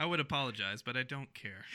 I would apologize, but I don't care.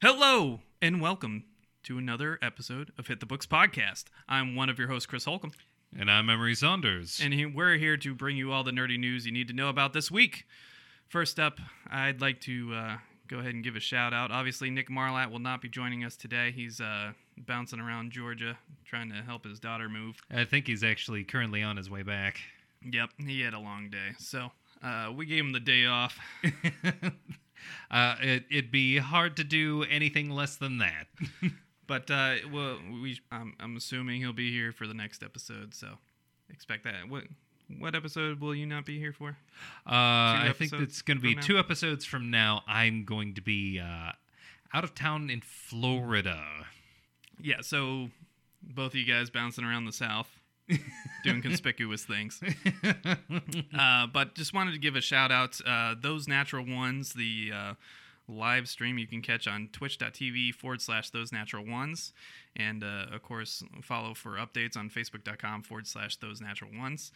Hello and welcome to another episode of Hit the Books podcast. I'm one of your hosts, Chris Holcomb, And I'm Emery Saunders. and he- we're here to bring you all the nerdy news you need to know about this week. First up, I'd like to uh, go ahead and give a shout out. Obviously, Nick Marlat will not be joining us today. He's uh, bouncing around Georgia trying to help his daughter move. I think he's actually currently on his way back. Yep, he had a long day, so uh, we gave him the day off. uh, it, it'd be hard to do anything less than that. But uh, well, we I'm, I'm assuming he'll be here for the next episode, so expect that. What what episode will you not be here for? Uh, I think it's going to be two episodes from now. I'm going to be uh, out of town in Florida. Yeah, so both of you guys bouncing around the South, doing conspicuous things. Uh, but just wanted to give a shout out. Uh, those natural ones, the uh, live stream you can catch on twitch.tv forward slash those natural ones. And uh, of course, follow for updates on facebook.com forward slash those natural ones.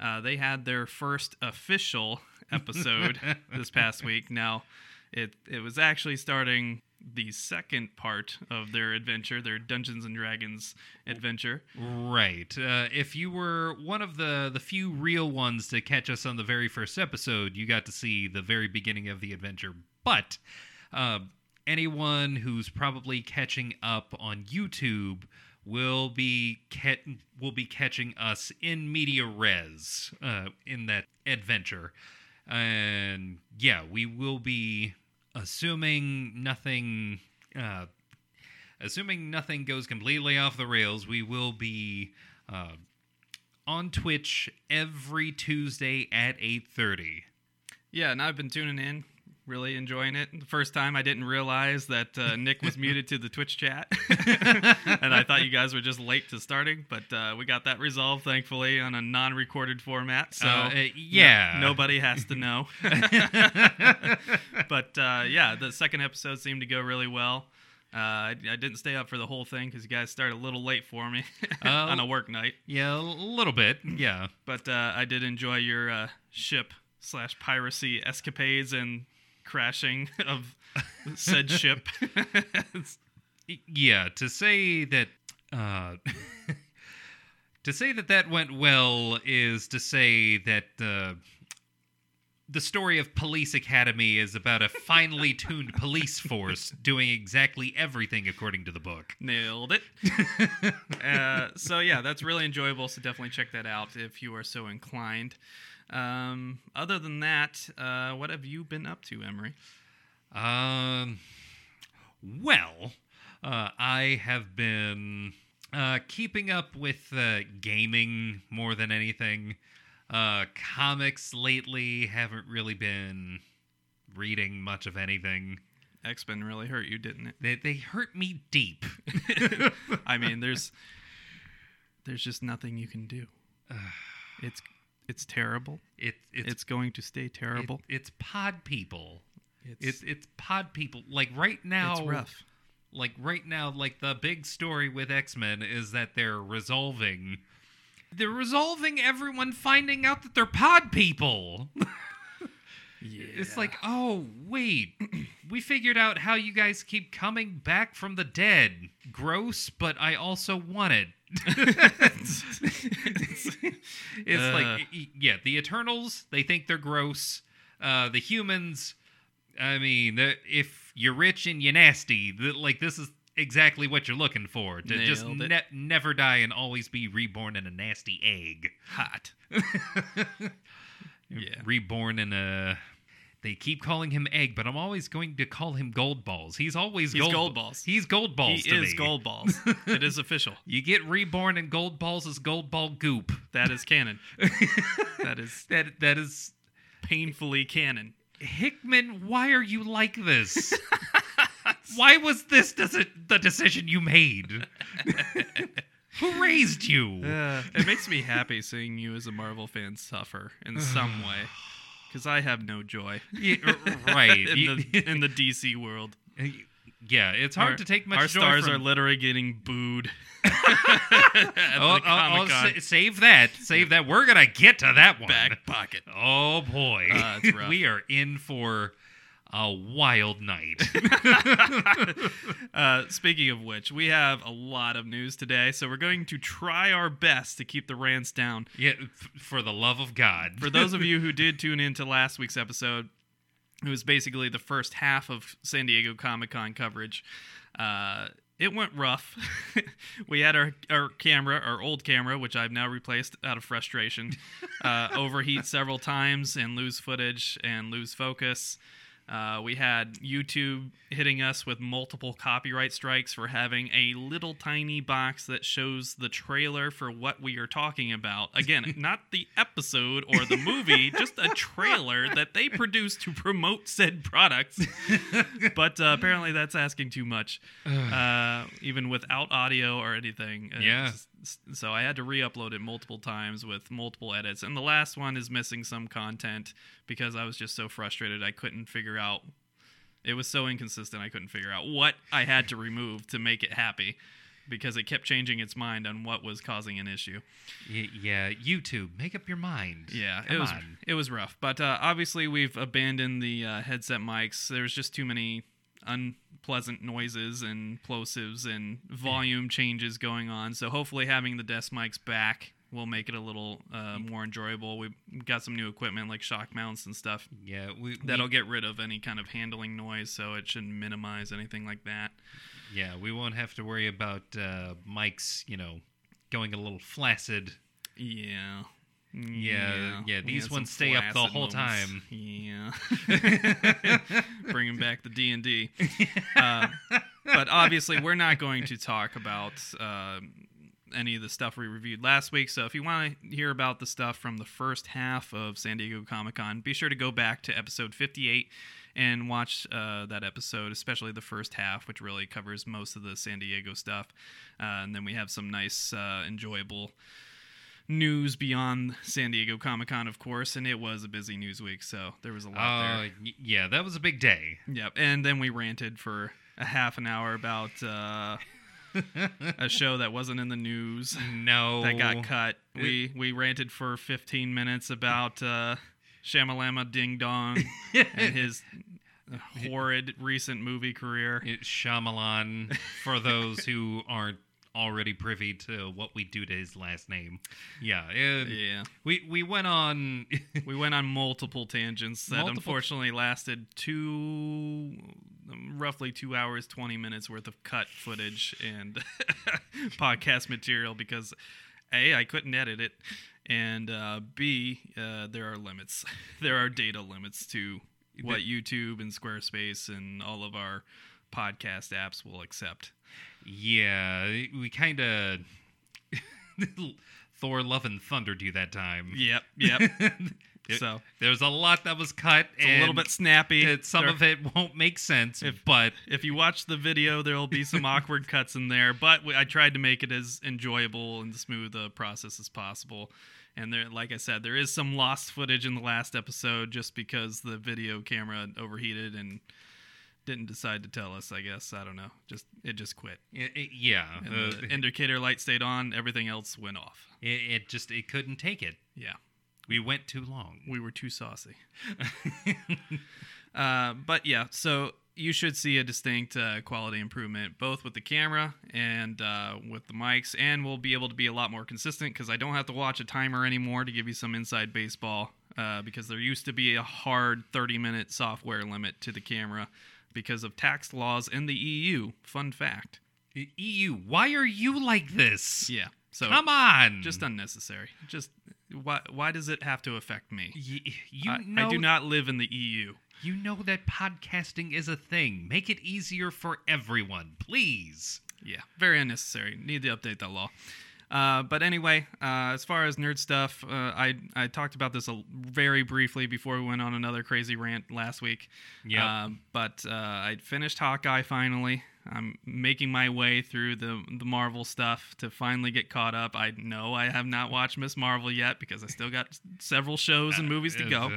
Uh, they had their first official episode this past week. Now, it, it was actually starting the second part of their adventure, their Dungeons and Dragons adventure. Right. Uh, if you were one of the the few real ones to catch us on the very first episode, you got to see the very beginning of the adventure. But uh, anyone who's probably catching up on YouTube will be cat- will be catching us in media res uh, in that adventure. And yeah, we will be assuming nothing. Uh, assuming nothing goes completely off the rails, we will be uh, on Twitch every Tuesday at eight thirty. Yeah, and I've been tuning in, really enjoying it. The first time I didn't realize that uh, Nick was muted to the Twitch chat, and I thought you guys were just late to starting, but uh, we got that resolved thankfully on a non-recorded format, so Uh, uh, no- yeah. nobody has to know. but uh, yeah, the second episode seemed to go really well. Uh, I, I didn't stay up for the whole thing because you guys started a little late for me Uh, on a work night. Yeah, a little bit. Yeah. But uh, I did enjoy your uh, ship slash piracy escapades and crashing of said ship. Yeah, to say that uh to say that that went well is to say that uh the story of Police Academy is about a finely tuned police force doing exactly everything according to the book. Nailed it. uh, so yeah, that's really enjoyable. So definitely check that out if you are so inclined. Um, other than that, uh, what have you been up to, Emery? Um, well, uh, I have been uh, keeping up with uh, gaming more than anything. Uh, comics lately haven't really been reading much of anything. X Men really hurt you, didn't it? They they hurt me deep. I mean, there's there's just nothing you can do. It's it's terrible. It it's It's going to stay it- terrible. it's pod people. It's It's it's pod people. Like right now, it's rough. like right now like the big story with x-men is that they're resolving they're resolving everyone finding out that they're pod people Yeah. it's like oh wait we figured out how you guys keep coming back from the dead gross but i also want it it's, it's Uh. like yeah the eternals they think they're gross uh the humans i mean if you're rich and you're nasty like this is exactly what you're looking for to just Nailed it. ne- never die and always be reborn in a nasty egg hot. Yeah. reborn in a they keep calling him egg but i'm always going to call him gold balls he's always He's gold, gold balls. he's gold balls he is me. gold balls. it is official. you get reborn in gold balls as gold ball goop That is canon. that is that that is painfully canon. hickman why are you like this why was this deci- the decision you made Who raised you. Uh, it makes me happy seeing you as a Marvel fan suffer in some way, because I have no joy Yeah, right. in, You- the, in the DC world. yeah, it's hard Our- to take much Our stars from- are literally getting booed. Oh, oh, oh, sa- save that. Save that. We're gonna get to that one. back pocket. Oh boy, Uh, we are in for a wild night. Uh, speaking of which, we have a lot of news today, so we're going to try our best to keep the rants down. yeah, f- for the love of God. For those of you who did tune into last week's episode, it was basically the first half of San Diego Comic Con coverage. Uh, it went rough. we had our, our camera, our old camera, which I've now replaced out of frustration, uh, overheat several times and lose footage and lose focus. Uh, we had YouTube hitting us with multiple copyright strikes for having a little tiny box that shows the trailer for what we are talking about. Again, not the episode or the movie, just a trailer that they produced to promote said products. but uh, apparently, that's asking too much, uh, even without audio or anything. Uh, Yeah. s- So I had to re-upload it multiple times with multiple edits, and the last one is missing some content because I was just so frustrated I couldn't figure out. It was so inconsistent I couldn't figure out what I had to remove to make it happy, because it kept changing its mind on what was causing an issue. Yeah, YouTube, make up your mind. Yeah, Come it was on. it was rough, but uh, obviously we've abandoned the uh, headset mics. There's just too many unpleasant noises and plosives and volume changes going on. So hopefully having the desk mics back will make it a little uh, more enjoyable. We've got some new equipment like shock mounts and stuff Yeah, we, that'll we, get rid of any kind of handling noise, so it should minimize anything like that. yeah, we won't have to worry about uh, mics, you know, going a little flaccid. Yeah. Yeah, yeah, these ones stay up the whole moments. time. Yeah, bringing back the D and D. Uh, But obviously, we're not going to talk about uh, any of the stuff we reviewed last week. So if you want to hear about the stuff from the first half of San Diego Comic Con, be sure to go back to episode 58 and watch uh, that episode, especially the first half, which really covers most of the San Diego stuff. Uh, and then we have some nice, uh, enjoyable news beyond San Diego Comic Con, of course, and it was a busy news week, so there was a lot Uh, there. y- yeah, that was a big day. Yep, and then we ranted for a half an hour about uh, a show that wasn't in the news No, that got cut. We we ranted for 15 minutes about uh, Shamalama Ding Dong and his horrid recent movie career. It's Shyamalan for those who aren't already privy to what we do to his last name. Yeah, it- Yeah. we we went on. We went on multiple tangents that Multiple- unfortunately lasted two, roughly two hours, 20 minutes worth of cut footage and podcast material because A, I couldn't edit it, and uh, B, uh, there are limits. There are data limits to what YouTube and Squarespace and all of our podcast apps will accept. Yeah, we kind of Thor: Love and Thunder you that time. Yep, yep. So There's a lot that was cut. it's a little bit snappy. It, some There- of it won't make sense, If- but if you watch the video, there will be some awkward cuts in there, but I tried to make it as enjoyable and smooth a process as possible. And there, like I said, there is some lost footage in the last episode just because the video camera overheated and didn't decide to tell us. I guess I don't know. Just it just quit. it, it- yeah, And uh, the indicator light stayed on. Everything else went off. it, it just it couldn't take it. Yeah, We went too long. we were too saucy. Uh, but yeah, so you should see a distinct uh, quality improvement both with the camera and uh, with the mics, and we'll be able to be a lot more consistent because I don't have to watch a timer anymore to give you some inside baseball. Uh, because there used to be a hard 30 minute software limit to the camera because of tax laws in the EU. Fun fact. EU, why are you like this? Yeah. So Come on. just unnecessary. Just why? Why does it have to affect me? Y- you I, know I do not live in the EU. You know that podcasting is a thing. Make it easier for everyone, please. Yeah, very unnecessary. Need to update that law. Uh, but anyway, uh, as far as nerd stuff, uh, I I talked about this a, very briefly before we went on another crazy rant last week. Yep. Uh, but uh, I finished Hawkeye finally. I'm making my way through the the Marvel stuff to finally get caught up. I know I have not watched Miss Marvel yet because I still got several shows and movies to go.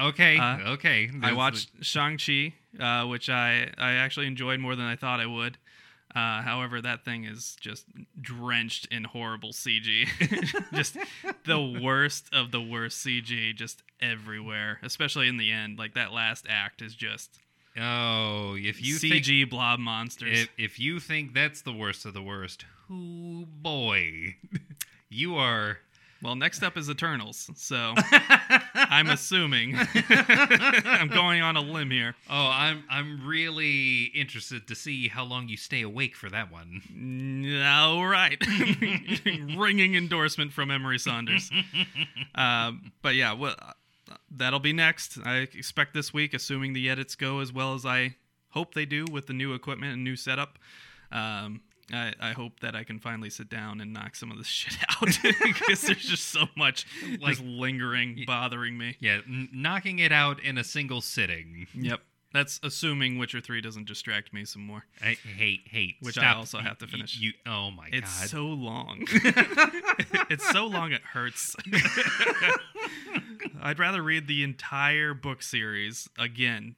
Okay, okay. I watched Shang Chi, uh, which I I actually enjoyed more than I thought I would. Uh, however, that thing is just drenched in horrible CG. just the worst of the worst CG, just everywhere. Especially in the end, like that last act is just Oh, if you CG think blob monsters. if, if you think that's the worst of the worst, who boy, you are. Well, next up is Eternals, so I'm assuming I'm going on a limb here. Oh, I'm I'm really interested to see how long you stay awake for that one. All right. Ringing endorsement from Emery Saunders. Um, but yeah, well, uh, that'll be next. I expect this week, assuming the edits go as well as I hope they do with the new equipment and new setup. Um, I, I hope that I can finally sit down and knock some of this shit out because there's just so much like lingering, bothering me. Yeah, n- knocking it out in a single sitting. Yep. That's assuming Witcher 3 doesn't distract me some more. I hate hate. Which I also have to finish. You, oh my It's god. It's so long. it's so long it hurts. I'd rather read the entire book series again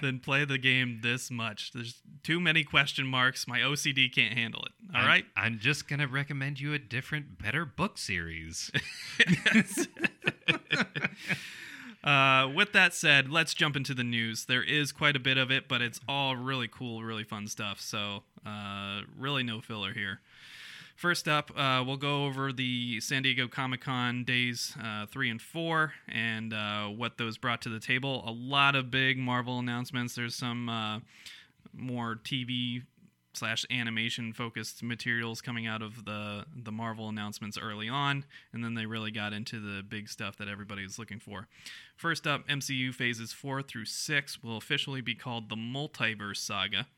than play the game this much. There's too many question marks. My OCD can't handle it. All I'm- right? I'm just gonna recommend you a different, better book series. Uh, with that said, let's jump into the news. There is quite a bit of it, but it's all really cool, really fun stuff. So, uh, really no filler here. First up, uh, we'll go over the San Diego Comic Con days uh, three and four and uh, what those brought to the table. A lot of big Marvel announcements. There's some uh, more TV slash animation focused materials coming out of the the Marvel announcements early on, and then they really got into the big stuff that everybody was looking for. First up, MCU phases four through six will officially be called the Multiverse Saga,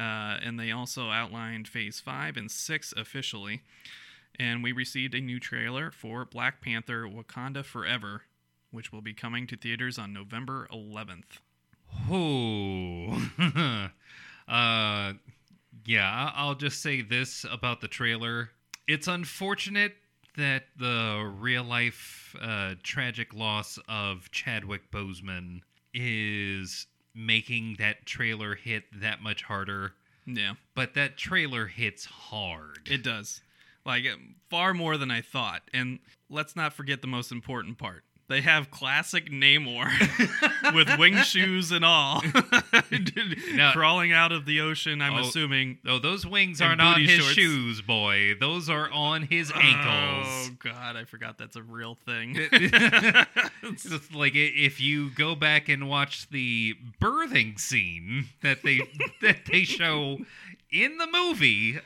uh, and they also outlined Phase five and six officially. And we received a new trailer for Black Panther: Wakanda Forever, which will be coming to theaters on November 11th. Oh, uh, yeah. I'll just say this about the trailer: it's unfortunate that the real life uh, tragic loss of Chadwick Boseman is making that trailer hit that much harder. Yeah. But that trailer hits hard. It does. Like far more than I thought. And let's not forget the most important part. They have classic Namor with wing shoes and all Now- crawling out of the ocean, I'm Oh, assuming. Oh, those wings are not his shorts. shoes, boy. Those are on his oh, ankles. Oh god, I forgot that's a real thing. It's just like if you go back and watch the birthing scene that they that they show in the movie,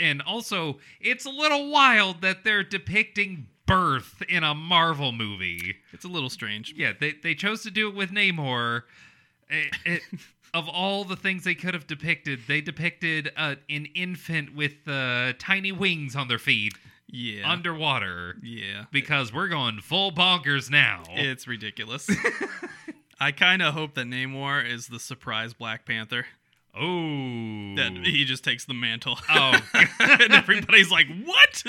and also it's a little wild that they're depicting birth in a Marvel movie. it's a little strange. Yeah, they they chose to do it with Namor. It, it, of all the things they could have depicted, they depicted uh, an infant with uh, tiny wings on their feet Yeah. underwater. yeah. Because we're going full bonkers now. It's ridiculous. I kind of hope that Namor is the surprise Black Panther. Oh, That he just takes the mantle. oh, and everybody's like, what?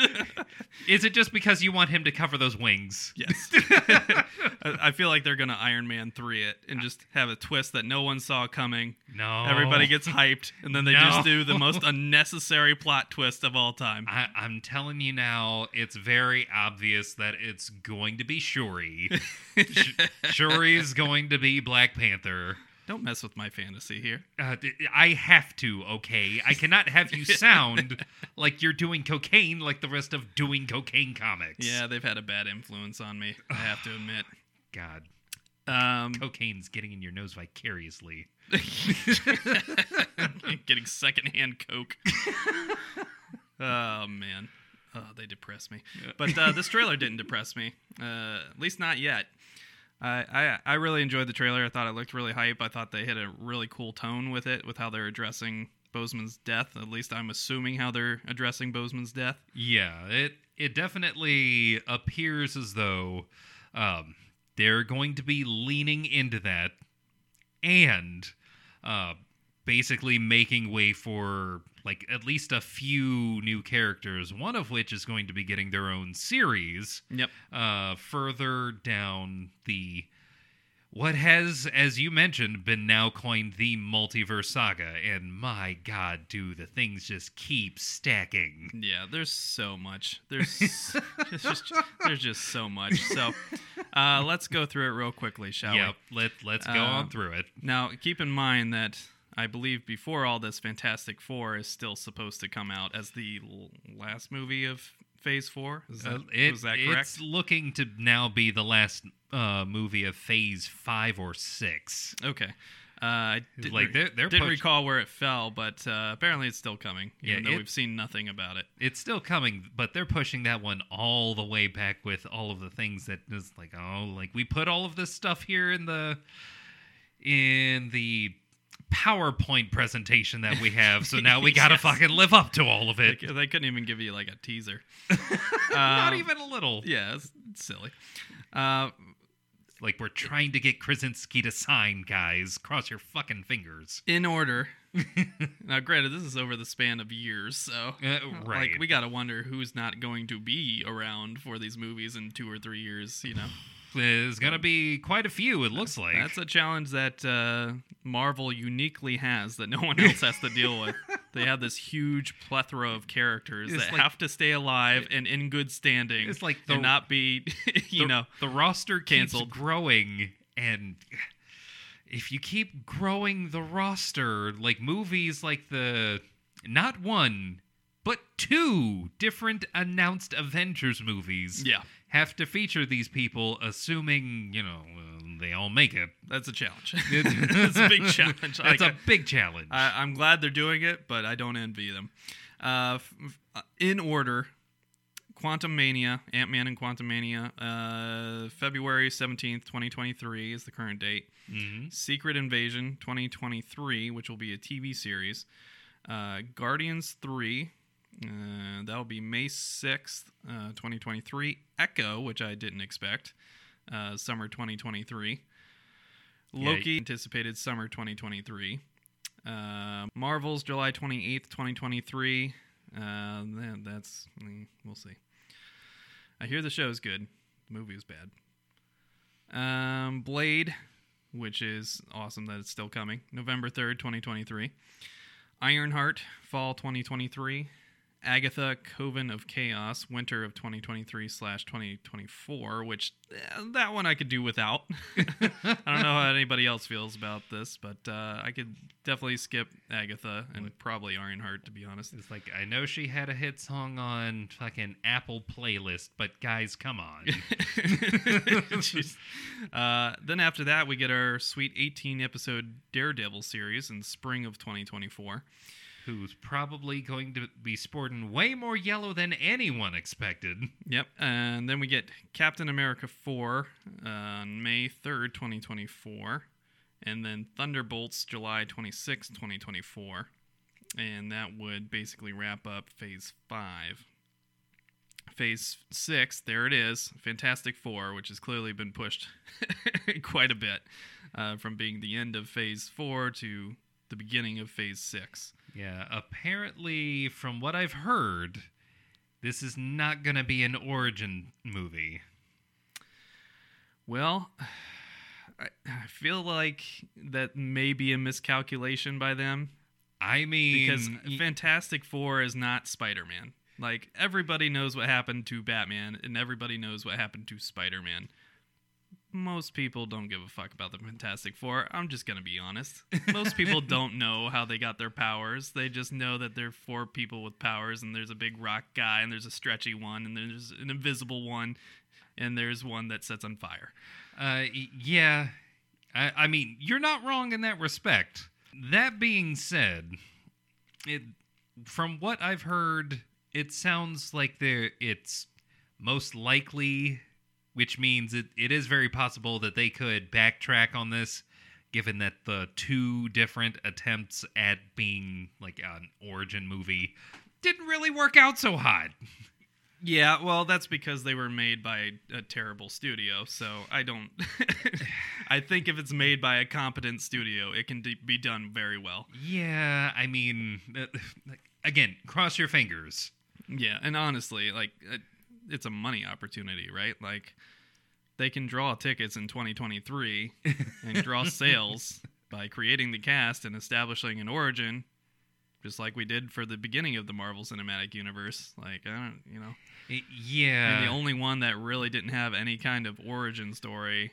Is it just because you want him to cover those wings? Yes. I feel like they're going to Iron Man 3 it and just have a twist that no one saw coming. No, Everybody gets hyped, and then they No. just do the most unnecessary plot twist of all time. I, I'm telling you now, it's very obvious that it's going to be Shuri. Sh- Shuri's going to be Black Panther. Don't mess with my fantasy here. Uh, I have to, okay? I cannot have you sound like you're doing cocaine like the rest of doing cocaine comics. Yeah, they've had a bad influence on me, I have to admit. God, Um, cocaine's getting in your nose vicariously. getting secondhand coke. oh man, oh they depress me. But uh, this trailer didn't depress me, uh, at least not yet. I, I really enjoyed the trailer. I thought it looked really hype. I thought they hit a really cool tone with it, with how they're addressing Boseman's death. At least I'm assuming how they're addressing Boseman's death. Yeah, it it definitely appears as though um, they're going to be leaning into that, and uh, basically making way for like at least a few new characters, one of which is going to be getting their own series Yep. uh, further down the what has, as you mentioned, been now coined the multiverse saga. And my God, do the things just keep stacking? Yeah, there's so much. There's just there's just so much. So uh, let's go through it real quickly, shall we? Yep, let let's go Uh, on through it. Now, keep in mind that I believe before all this, Fantastic Four is still supposed to come out as the l- last movie of Phase Four. Is that, Uh, it- that correct? It's looking to now be the last uh, movie of Phase Five or Six. Okay. Uh, I didn't, Like, they're- they're didn't recall where it fell, but uh, apparently it's still coming, even Yeah, though it- we've seen nothing about it. It's still coming, but they're pushing that one all the way back with all of the things that is like, oh, like we put all of this stuff here in the in the PowerPoint presentation that we have, so now we gotta Yes. fucking live up to all of it. c- they couldn't even give you like a teaser. Not Um, even a little. Yeah, it's, it's silly. Uh, Like we're trying to get Krasinski to sign, guys. Cross your fucking fingers. in order. now, granted, this is over the span of years, so Uh, right. like we gotta wonder who's not going to be around for these movies in two or three years. You know, There's gonna be quite a few. It looks like. that's a challenge that uh, Marvel uniquely has that no one else has to deal with. They have this huge plethora of characters It's that like- have to stay alive and in good standing. It's like the- and not be, you the, know, the roster keeps canceled. growing and if you keep growing the roster like movies like the not one but two different announced avengers movies yeah, have to feature these people assuming you know uh, they all make it that's a challenge. It's- a big challenge. it's a big challenge I, I'm glad they're doing it, but I don't envy them. Uh, f- f- uh, in order, Quantum Mania, Ant Man and Quantum Mania, uh, February 17th, 2023 is the current date. Mhm. Secret Invasion 2023, which will be a TV series. Uh, Guardians 3, uh, that'll be May 6th, uh, 2023. Echo, which I didn't expect, uh, summer 2023. Yeah, Loki, anticipated summer 2023. Uh, Marvels July 28th, 2023. Uh, that, that's, we'll see. I hear the show's good. The movie was bad. Um, Blade, which is awesome that it's still coming. November 3rd, 2023. Ironheart, fall 2023. Agatha, Coven of Chaos, winter of 2023 slash 2024, which eh, that one I could do without. I don't know how anybody else feels about this, but uh, I could definitely skip Agatha and probably Ironheart, to be honest. it's like i know she had a hit song on fucking apple playlist but guys come on Jeez. uh, then after that, we get our sweet 18 episode Daredevil series in spring of 2024. Who's probably going to be sporting way more yellow than anyone expected. Yep. And then we get Captain America 4 uh, on May 3rd, 2024. And then Thunderbolts July 26th, 2024. And that would basically wrap up phase 5. Phase 6, there it is Fantastic Four, which has clearly been pushed quite a bit uh, from being the end of phase 4 to the beginning of phase 6. Yeah, apparently, from what I've heard, this is not going to be an origin movie. Well, I, I feel like that may be a miscalculation by them I mean, because y- Fantastic Four is not Spider Man. Like, everybody knows what happened to Batman, and everybody knows what happened to Spider Man. Most people don't give a fuck about the Fantastic Four. I'm just to be honest. Most people don't know how they got their powers. They just know that there are four people with powers, and there's a big rock guy, and there's a stretchy one, and there's an invisible one, and there's one that sets on fire. uh, yeah, I, I mean, you're not wrong in that respect. That being said, it from what I've heard, it sounds like there it's most likely, which means it, it is very possible that they could backtrack on this, given that the two different attempts at being like an origin movie didn't really work out so hot. Yeah, well, that's because they were made by a terrible studio. So I don't. I think if it's made by a competent studio, it can d- be done very well. Yeah, I mean, uh, again, cross your fingers. Yeah, and honestly, like it, it's a money opportunity, right? Like they can draw tickets in 2023 and draw sales by creating the cast and establishing an origin, just like we did for the beginning of the Marvel Cinematic Universe. Like I don't, you know, Y- Yeah. and the only one that really didn't have any kind of origin story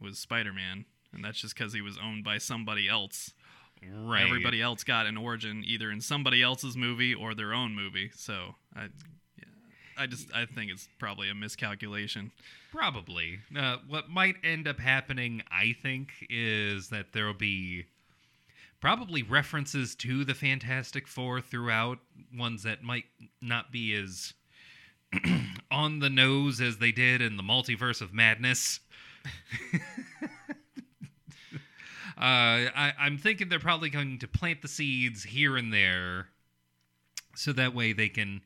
was Spider-Man, and that's just because he was owned by somebody else. right. Everybody else got an origin either in somebody else's movie or their own movie. So I, I just I think it's probably a miscalculation. Probably. Uh, what might end up happening, I think, is that there'll be probably references to the Fantastic Four throughout, ones that might not be as on the nose as they did in the Multiverse of Madness. Uh, I, I'm thinking they're probably going to plant the seeds here and there, so that way they can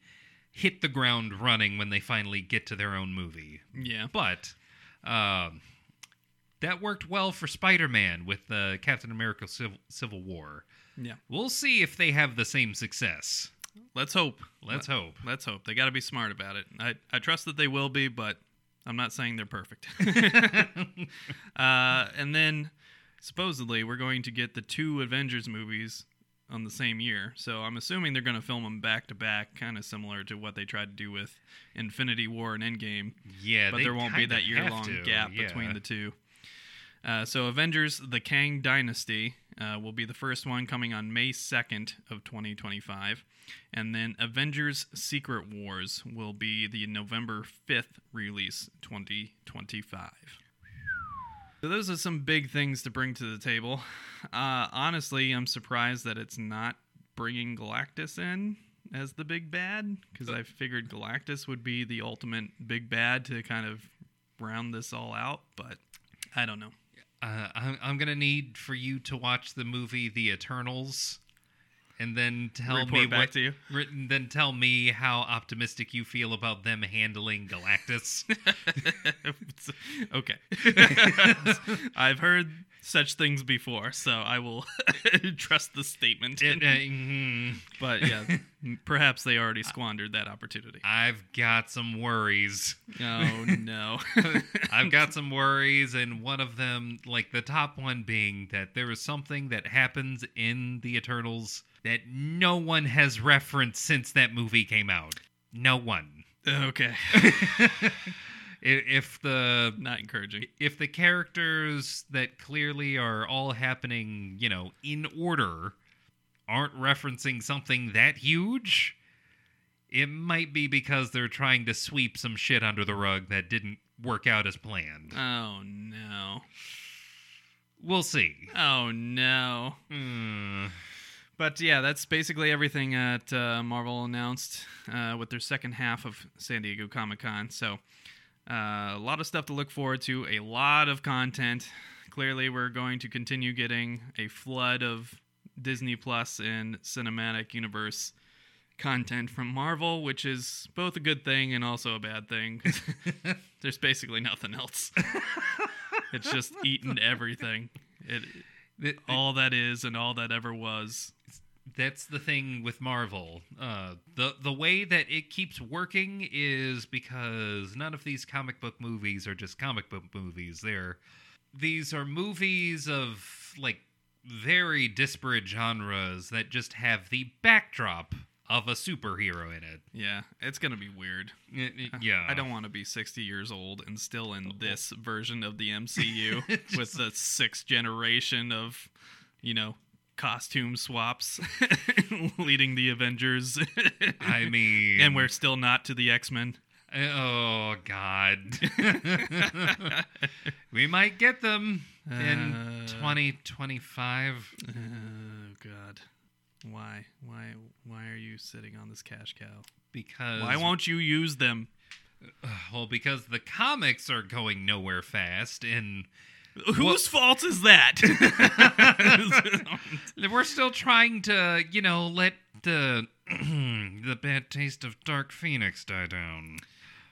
hit the ground running when they finally get to their own movie. Yeah, But um, that worked well for Spider-Man with uh, Captain America Civil, Civil War. yeah. We'll see if they have the same success. Let's hope. Let's hope. Let's hope. They got to be smart about it. I I trust that they will be, but I'm not saying they're perfect. uh, and then supposedly we're going to get the two Avengers movies on the same year. So I'm assuming they're going to film them back to back, kind of similar to what they tried to do with Infinity War and Endgame. Yeah, but there won't be that year long to, gap yeah. between the two. Uh, so Avengers: The Kang Dynasty uh, will be the first one coming on May 2nd of 2025, and then Avengers: Secret Wars will be the November 5th release, 2025. So those are some big things to bring to the table. Uh, honestly, I'm surprised that it's not bringing Galactus in as the big bad because I figured Galactus would be the ultimate big bad to kind of round this all out, but I don't know. Uh, I'm, I'm gonna need for you to watch the movie The Eternals, and then tell Report me back what. to you. written- Then tell me how optimistic you feel about them handling Galactus. okay. I've heard such things before, so I will trust the statement. It, uh, mhm. but yeah, perhaps they already squandered that opportunity. I've got some worries. Oh no. I've got some worries, and one of them, like the top one, being that there is something that happens in the Eternals that no one has referenced since that movie came out. No one. okay. If the Not encouraging. if the characters that clearly are all happening, you know, in order, aren't referencing something that huge, it might be because they're trying to sweep some shit under the rug that didn't work out as planned. Oh no. We'll see. Oh no. Hmm. But yeah, that's basically everything that uh, Marvel announced uh, with their second half of San Diego Comic Con. So uh, a lot of stuff to look forward to, a lot of content. Clearly, we're going to continue getting a flood of Disney Plus and cinematic universe content from Marvel, which is both a good thing and also a bad thing. There's basically nothing else. it's just eaten everything. It, Th- all that is and all that ever was. That's the thing with Marvel. Uh, the the way that it keeps working is because none of these comic book movies are just comic book movies. They're these are movies of like very disparate genres that just have the backdrop of a superhero in it. Yeah, it's gonna be weird. Yeah, I don't want to be 60 years old and still in this version of the MCU with the sixth generation of, you know, costume swaps leading the Avengers. I mean, and we're still not to the X Men. oh god, we might get them in Uh, 2025. Oh God, why, why, why are you sitting on this cash cow? because Why won't you use them? well because the comics are going nowhere fast and Whose fault is that? we're still trying to you know let the the bad taste of Dark Phoenix die down.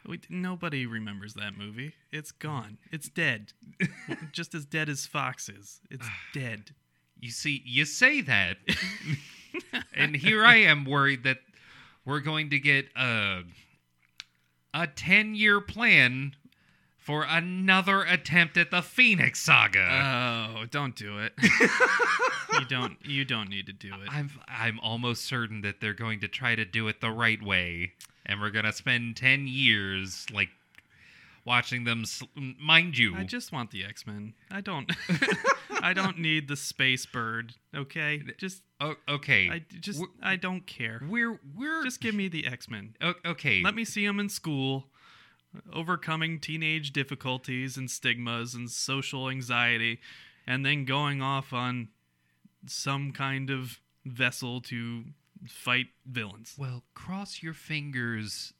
We, nobody remembers that movie. It's gone. It's dead. Just as dead as Fox is. It's dead. You see, you say that, and here I am worried that we're going to get a a ten year plan for another attempt at the Phoenix Saga. Oh, don't do it. you don't. You don't need to do it. I'm I'm almost certain that they're going to try to do it the right way, and we're gonna spend ten years like watching them. Sl- mind you, I just want the X Men. I don't. I don't need the space bird. Okay, just okay. I just We're- I don't care. we're we're Just give me the X Men. o- okay. Let me see them in school, overcoming teenage difficulties and stigmas and social anxiety, and then going off on some kind of vessel to fight villains. Well, cross your fingers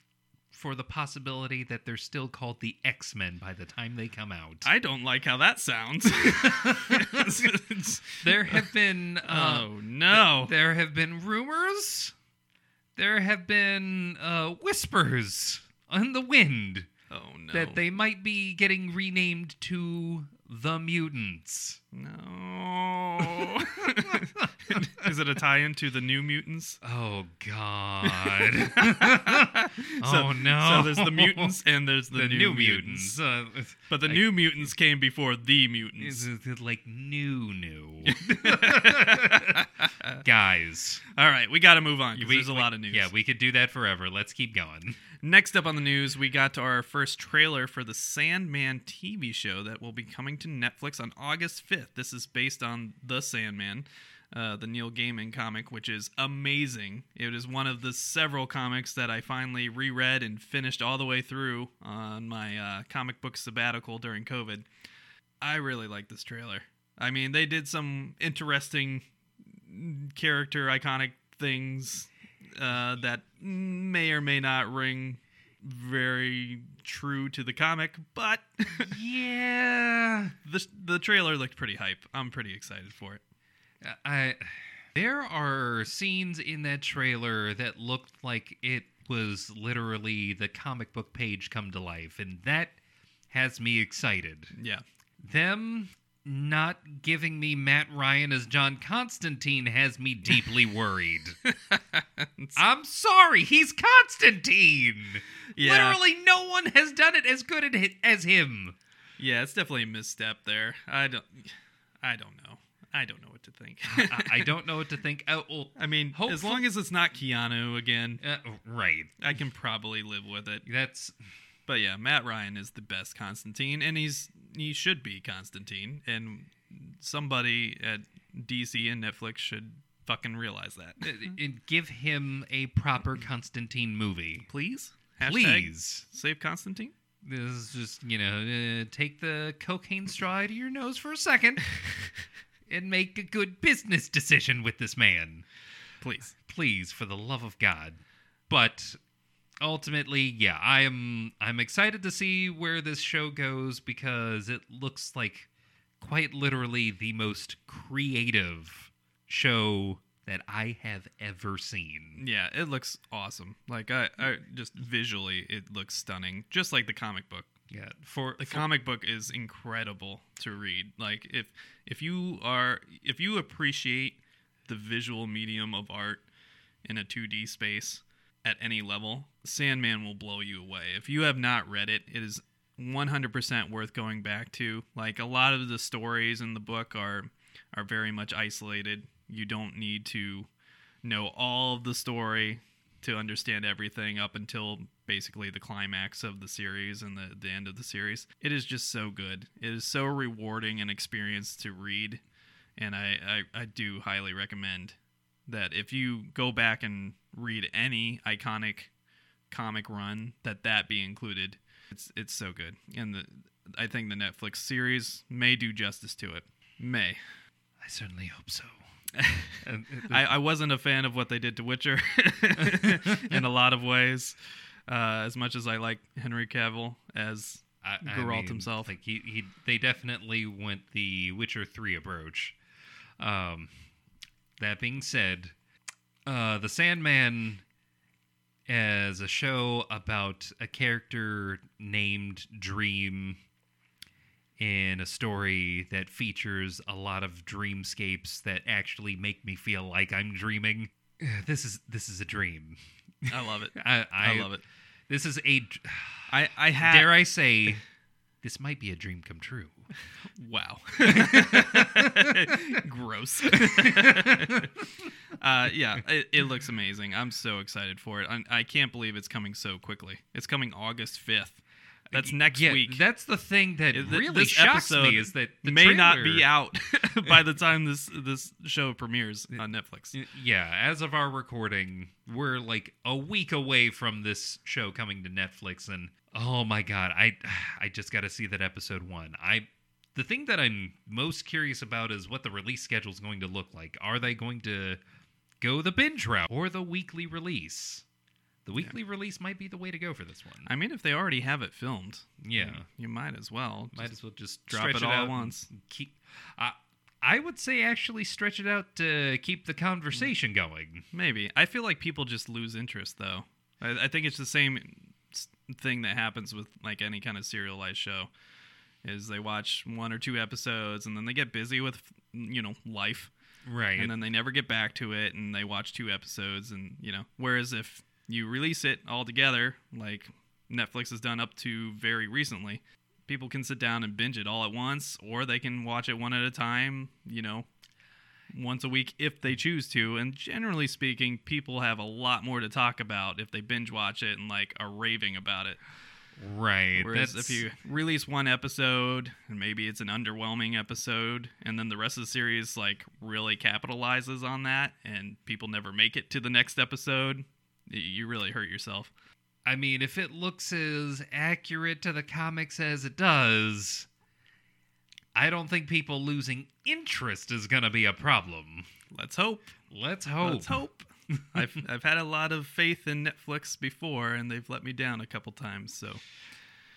for the possibility that they're still called the X Men by the time they come out. I don't like how that sounds. there have been uh, oh no. there have been rumors. There have been uh, whispers on the wind Oh no. that they might be getting renamed to the mutants. No. Is it a tie-in to the New Mutants? Oh God! So- oh no! So there's the mutants and there's the, the, new, new, mutants. mutants. Uh, But the new mutants came before the is mutants. it like new, new guys. All right, we got to move on 'cause We- there's a we- lot of news. Yeah, we could do that forever. Let's keep going. Next up on the news, we got to our first trailer for the Sandman TV show that will be coming to Netflix on August 5th. This is based on The Sandman, uh, the Neil Gaiman comic, which is amazing. It is one of the several comics that I finally reread and finished all the way through on my uh, comic book sabbatical during COVID. I really like this trailer. I mean, they did some interesting character iconic things uh, that may or may not ring very true to the comic, but Yeah, the the trailer looked pretty hype. I'm pretty excited for it. I. There are scenes in that trailer that looked like it was literally the comic book page come to life, and that has me excited. Yeah. Them not giving me Matt Ryan as John Constantine has me deeply worried. I'm sorry, he's Constantine. Yeah. Literally, no one has done it as good as him. Yeah, it's definitely a misstep there. I don't I don't know. I don't know what to think. I, I don't know what to think. Oh, well, I mean, as long as it's not Keanu again, uh, right. I can probably live with it. That's But yeah, Matt Ryan is the best Constantine, and he's he should be Constantine, and somebody at DC and Netflix should fucking realize that. and give him a proper Constantine movie, Please, Hashtag please. save Constantine. This is just you know, uh, take the cocaine straw out of your nose for a second, and make a good business decision with this man. Please. please for the love of god but ultimately yeah i am i'm excited to see where this show goes because it looks like quite literally the most creative show that i have ever seen Yeah, it looks awesome. Like I, I just visually, it looks stunning, just like the comic book. yeah for The for- comic book is incredible to read. Like if if you are if you appreciate the visual medium of art in a 2D space at any level, Sandman will blow you away. If you have not read it, it is 100% worth going back to. Like a lot of the stories in the book are are very much isolated. You don't need to know all of the story to understand everything up until basically the climax of the series and the, the end of the series. It is just so good. It is so rewarding an experience to read. And I, I, I do highly recommend that if you go back and read any iconic comic run, that that be included. It's it's so good. And the I think the Netflix series may do justice to it. May. i certainly hope so I, I wasn't a fan of what they did to Witcher in a lot of ways. Uh, as much as I like Henry Cavill as I, I Geralt mean, himself. Like he, he, they definitely went the Witcher Three approach. Um, that being said, uh, The Sandman as a show about a character named Dream in a story that features a lot of dreamscapes that actually make me feel like I'm dreaming. This is this is a dream. I love it. I, I, I love it. This is a I I had dare I say this might be a dream come true. Wow. Gross. uh, yeah, it, it looks amazing. I'm so excited for it. I, I can't believe it's coming so quickly. It's coming August 5th. That's next yeah, week. That's the thing that Th- really this shocks me is that the may not be out by the time this this show premieres on Netflix. Yeah, as of our recording, we're like a week away from this show coming to Netflix, and oh my god, I I just got to see that episode one. I the thing that I'm most curious about is what the release schedule is going to look like. Are they going to go the binge route or the weekly release? The weekly release might be the way to go for this one. I mean, if they already have it filmed, yeah, you might as well. might Just as well just drop stretch it all at out once. Keep. I I would say actually stretch it out to keep the conversation going. Maybe. I feel like people just lose interest, though. I, I think it's the same thing that happens with like any kind of serialized show. Is they watch one or two episodes and then they get busy with you know life, Right. and then they never get back to it, and they watch two episodes, and you know. Whereas if you release it all together, like Netflix has done up to very recently, people can sit down and binge it all at once, or they can watch it one at a time. You know, once a week if they choose to. And generally speaking, people have a lot more to talk about if they binge watch it and like are raving about it. Right. Whereas That's, if you release one episode and maybe it's an underwhelming episode, and then the rest of the series like really capitalizes on that, and people never make it to the next episode, you really hurt yourself. I mean, if it looks as accurate to the comics as it does, I don't think people losing interest is going to be a problem. Let's hope. Let's hope. Let's hope. I've I've had a lot of faith in Netflix before, and they've let me down a couple times. So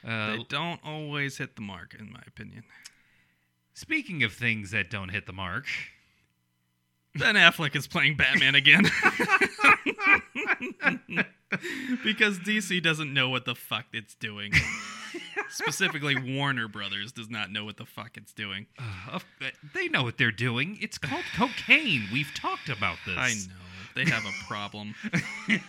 Uh, they don't always hit the mark, in my opinion. speaking of things that don't hit the mark, Ben Affleck is playing Batman again. because DC doesn't know what the fuck it's doing. Specifically, Warner Brothers does not know what the fuck it's doing. uh, they know what they're doing. It's called cocaine. We've talked about this. I know. They have a problem.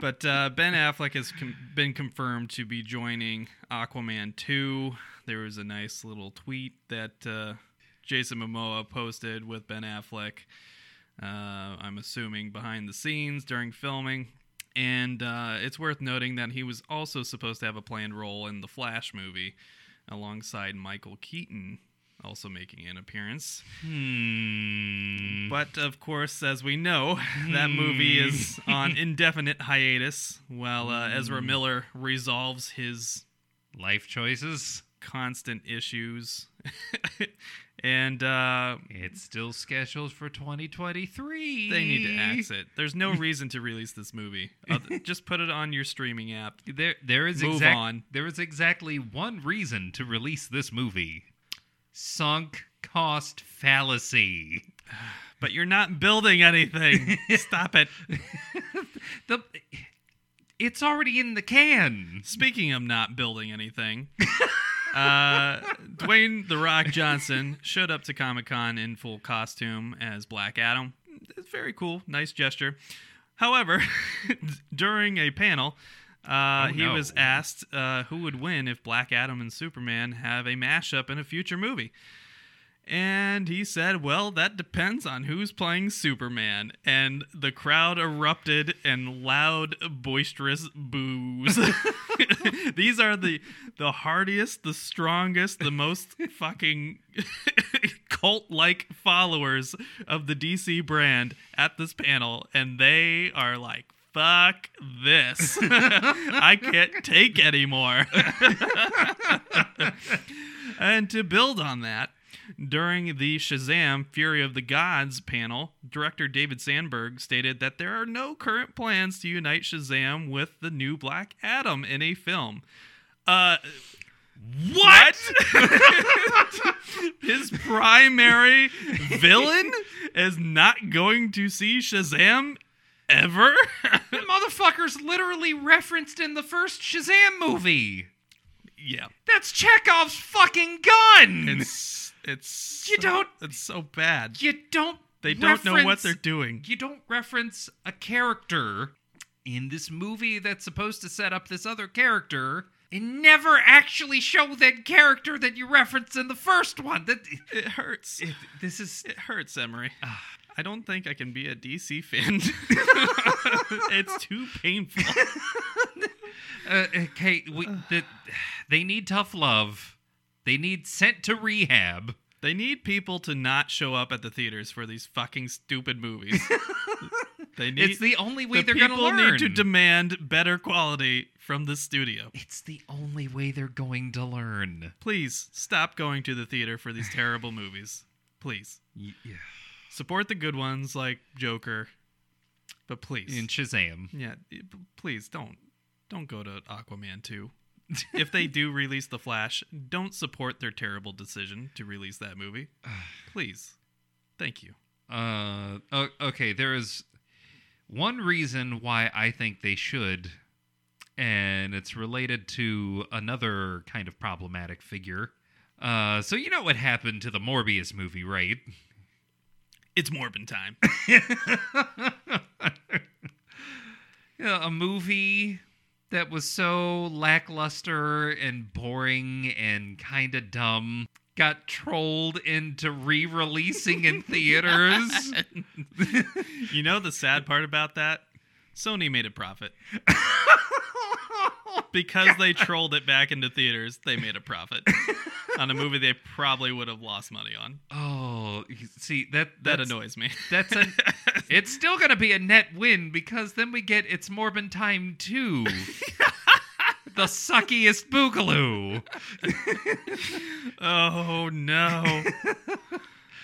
but uh, Ben Affleck has com- been confirmed to be joining Aquaman 2. There was a nice little tweet that uh, Jason Momoa posted with Ben Affleck. Uh, I'm assuming behind the scenes during filming. And uh, it's worth noting that he was also supposed to have a planned role in the Flash movie alongside Michael Keaton, also making an appearance. Hmm. But of course, as we know, that movie is on indefinite hiatus while uh, Ezra Miller resolves his Life choices. constant issues. and uh, It's still scheduled for 2023. they need to axe it. There's no reason to release this movie. Uh, just put it on your streaming app. There, there is Move exact- on. There is exactly one reason to release this movie: sunk cost fallacy. But you're not building anything. Stop it. The, it's already in the can. Speaking of not building anything, uh, Dwayne the Rock Johnson showed up to Comic Con in full costume as Black Adam. It's very cool, nice gesture. However, during a panel, uh, Oh, he no. was asked uh, who would win if Black Adam and Superman have a mashup in a future movie. And he said, Well, that depends on who's playing Superman. And the crowd erupted in loud, boisterous boos. These are the the hardiest, the strongest, the most fucking cult like followers of the DC brand at this panel. And they are like, Fuck this. I can't take anymore. and to build on that, during the Shazam Fury of the Gods panel, director David Sandberg stated that there are no current plans to unite Shazam with the new Black Adam in a film. Uh What? His primary villain is not going to see Shazam ever? The motherfucker's literally referenced in the first Shazam movie. yeah. That's Chekhov's fucking gun. It's it's You so- don't- it's so bad. you don't. They don't know what they're doing. You don't reference a character in this movie that's supposed to set up this other character and never actually show that character that you referenced in the first one. That It hurts. it- this is It hurts, Emery. Ah. I don't think I can be a DC fan. it's too painful. uh, okay. We, the, they need tough love. They need sent to rehab. They need people to not show up at the theaters for these fucking stupid movies. they need It's the only way the they're gonna learn. People need to demand better quality from the studio. it's the only way they're going to learn. Please stop going to the theater for these terrible movies. Please yeah. Support the good ones like Joker, but please, In Shazam. yeah, please don't don't go to Aquaman two. if they do release the Flash, don't support their terrible decision to release that movie. Please, thank you. Uh, okay, there is one reason why I think they should, and it's related to another kind of problematic figure. Uh, so you know what happened to the Morbius movie, right? It's Morbin time. Yeah, a movie that was so lackluster and boring and kind of dumb got trolled into re-releasing in theaters. you know the sad part about that? Sony made a profit. because they trolled it back into theaters, they made a profit on a movie they probably would have lost money on. Oh, see that That annoys me. That's a. it's still gonna be a net win because then we get it's Morbin time too. the suckiest boogaloo. oh no.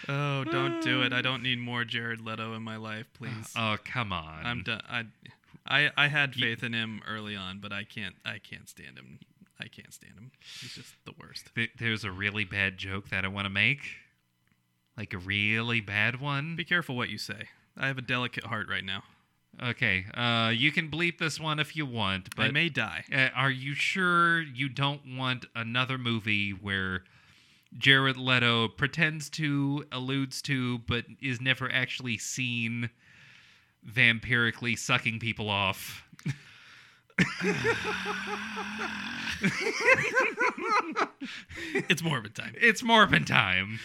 Oh, don't do it. I don't need more Jared Leto in my life, please. Oh come on. I'm done. I, I I had faith in him early on, but I can't I can't stand him. I can't stand him. He's just the worst. There's a really bad joke that I want to make, like a really bad one. Be careful what you say. I have a delicate heart right now. Okay, uh, you can bleep this one if you want, but I may die. Uh, are you sure you don't want another movie where Jared Leto pretends to, alludes to, but is never actually seen vampirically sucking people off? It's Morbid time. It's Morbin time.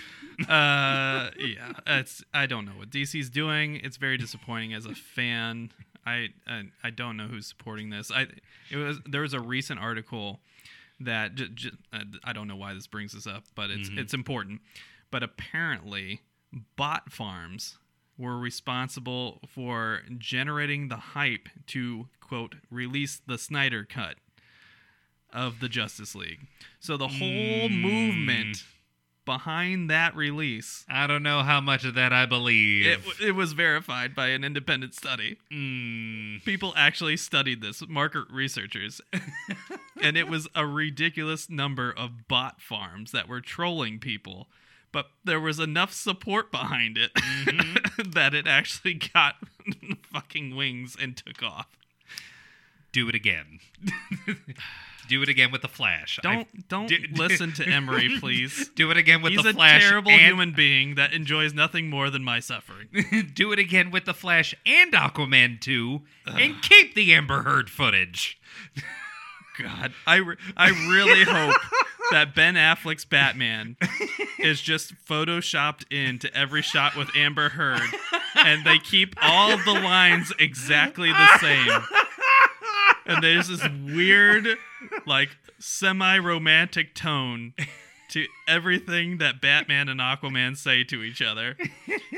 uh yeah it's i don't know what dc's doing it's very disappointing as a fan I, I i don't know who's supporting this i it was there was a recent article that j- j- uh, i don't know why this brings this up but it's it's important but apparently bot farms were responsible for generating the hype to quote release the snyder cut of the justice league so the whole movement behind that release I don't know how much of that I believe. it, it was verified by an independent study. Mm, People actually studied this, market researchers. and it was a ridiculous number of bot farms that were trolling people. But there was enough support behind it mm-hmm. that it actually got fucking wings and took off. do it again. do it again with the Flash. Don't don't do- listen to Emery, please. do it again with He's the a terrible and- human being that enjoys nothing more than my suffering. do it again with the Flash and Aquaman 2 and keep the Amber Heard footage. God, I, re- I really hope that Ben Affleck's Batman is just photoshopped into every shot with Amber Heard, and they keep all the lines exactly the same. And there's this weird, like semi-romantic tone to everything that Batman and Aquaman say to each other.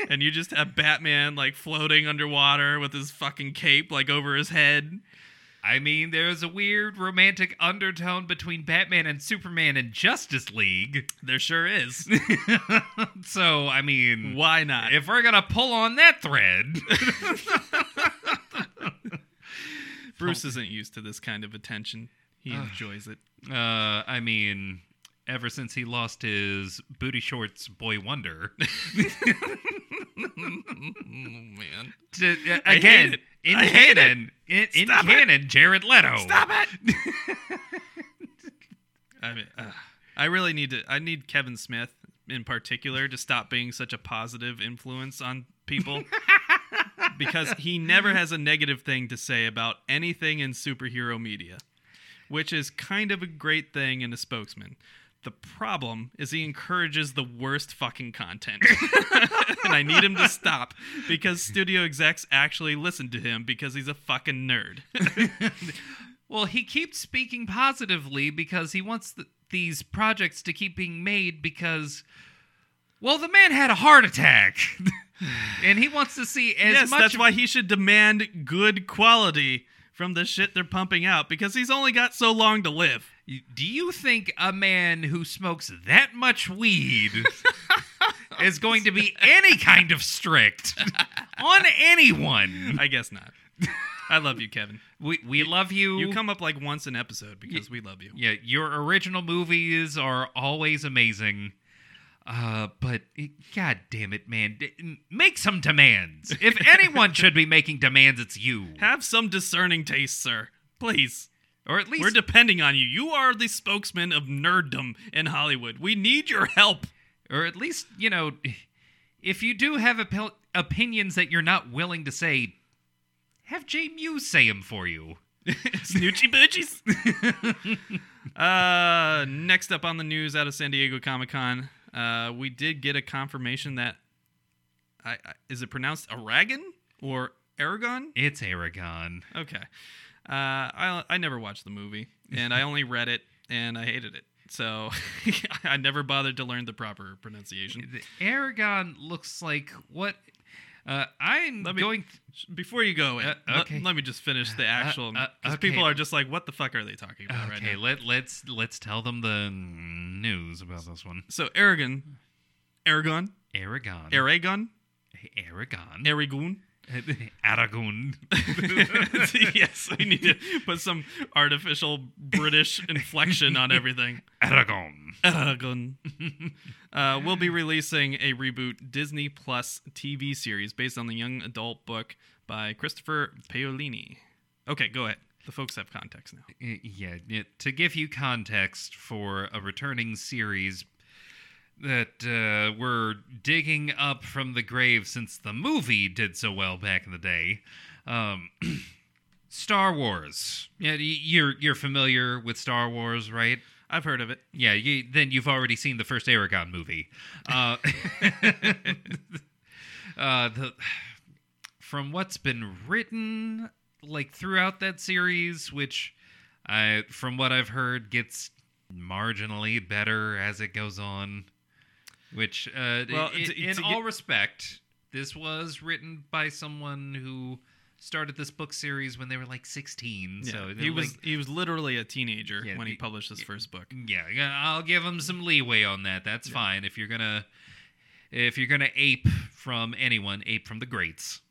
And you just have Batman like floating underwater with his fucking cape like over his head. I mean, there's a weird romantic undertone between Batman and Superman in Justice League. There sure is. so, I mean, Why not? if we're going to pull on that thread. Bruce isn't used to this kind of attention. He enjoys it. Uh, I mean, ever since he lost his booty shorts boy wonder. man. To, uh, again, it. in canon, in, in Stop it. canon, Jared Leto. Stop it! I mean, uh, I really need to. I need Kevin Smith in particular to stop being such a positive influence on people. because he never has a negative thing to say about anything in superhero media, which is kind of a great thing in a spokesman. The problem is he encourages the worst fucking content. and I need him to stop because studio execs actually listen to him because he's a fucking nerd. Well, he keeps speaking positively because he wants th- these projects to keep being made because, well, the man had a heart attack. and he wants to see as yes, much. that's why he should demand good quality from the shit they're pumping out because he's only got so long to live. Do you think a man who smokes that much weed is going to be any kind of strict on anyone? I guess not. I love you, Kevin. We we love you. You come up like once an episode because we love you. Yeah, your original movies are always amazing. Uh, but eh, god damn it, man, D- make some demands. If anyone should be making demands, it's you. Have some discerning taste, sir. Please. Or at least We're depending on you. You are the spokesman of nerddom in Hollywood. We need your help. or at least, you know, if you do have opi- opinions that you're not willing to say, have Jay Mewes say them for you. Snoochie boochies. uh, next up on the news out of San Diego Comic Con, uh, we did get a confirmation that I, I is it pronounced Aragon or Aragon? It's Aragon. Okay. Uh, I I never watched the movie and I only read it and I hated it. So I never bothered to learn the proper pronunciation. The Aragon looks like what? Uh, I'm me- going. Before you go, Uh, let- okay. let, me just finish the actual. uh, Because okay. people are just like, "What the fuck are they talking about right okay, now?" let let's let's tell them the news about this one. So Aragon, Aragon, Aragon. Aragon, Aragon. Aragoon. Aragon. yes, we need to put some artificial British inflection on everything. Aragon. Aragon. uh, we'll be releasing a reboot Disney Plus TV series based on the young adult book by Christopher Paolini. Okay, go ahead. The folks have context now. Yeah, to give you context for a returning series that uh, we're digging up from the grave since the movie did so well back in the day. Um, Star Wars. Yeah, you're you're familiar with Star Wars, right? I've heard of it. Yeah, you, then you've already seen the first Eragon movie. Uh, uh, the, from what's been written, like throughout that series, which, I, from what I've heard, gets marginally better as it goes on. Which, uh, Well, i- to- in to all get- respect, this was written by someone who started this book series when they were like 16. Yeah, so he was like, he was literally a teenager Yeah, when he the- published his first book. yeah, yeah, I'll give him some leeway on that. That's fine. If you're gonna, if you're gonna ape from anyone, ape from the greats.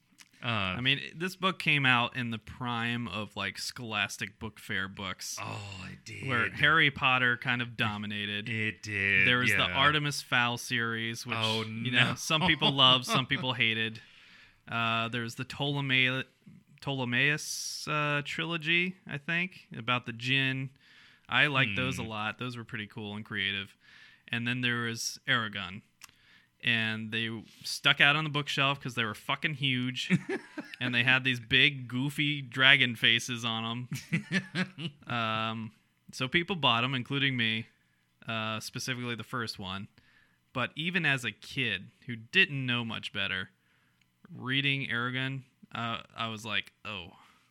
Uh, I mean, this book came out in the prime of like Scholastic Book Fair books, oh, it did. where Harry Potter kind of dominated. it did. There was the. Artemis Fowl series, which Oh, you know no. some people loved, some people hated. Uh, there's the Ptolemy Bartimaeus uh, trilogy, I think, about the djinn. I like those a Hmm. lot. Those were pretty cool and creative. And then there was Eragon. And they stuck out on the bookshelf because they were fucking huge, and they had these big, goofy dragon faces on them. um, so people bought them, including me, uh, specifically the first one. But even as a kid who didn't know much better, reading Eragon, uh, I was like, "Oh,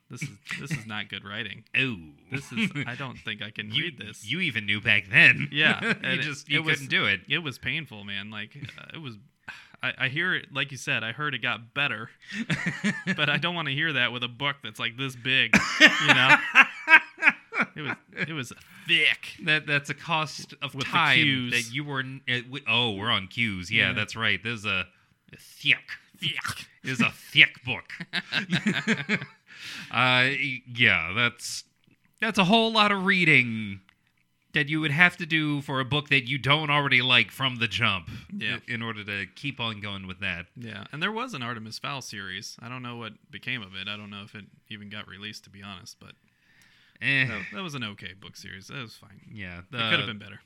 this is this is not good writing. Oh, This is I don't think I can you, read this." You even knew back then. Yeah, you just you it couldn't do it. it was painful, man. Like uh, it was. I, I hear it, like you said. I heard it got better, but I don't want to hear that with a book that's like this big. You know, it was it was thick. That that's a cost of With the time cues. that you were. uh, w- oh, we're on cues. Yeah, Yeah. that's right. There's a, a thick. Thick. is a thick book. Uh, yeah, that's That's a whole lot of reading that you would have to do for a book that you don't already like from the jump. Yeah. In order to keep on going with that. Yeah, and there was an Artemis Fowl series. I don't know what became of it. I don't know if it even got released, to be honest. But Eh, that, that was an okay book series. That was fine. yeah. it could have been better.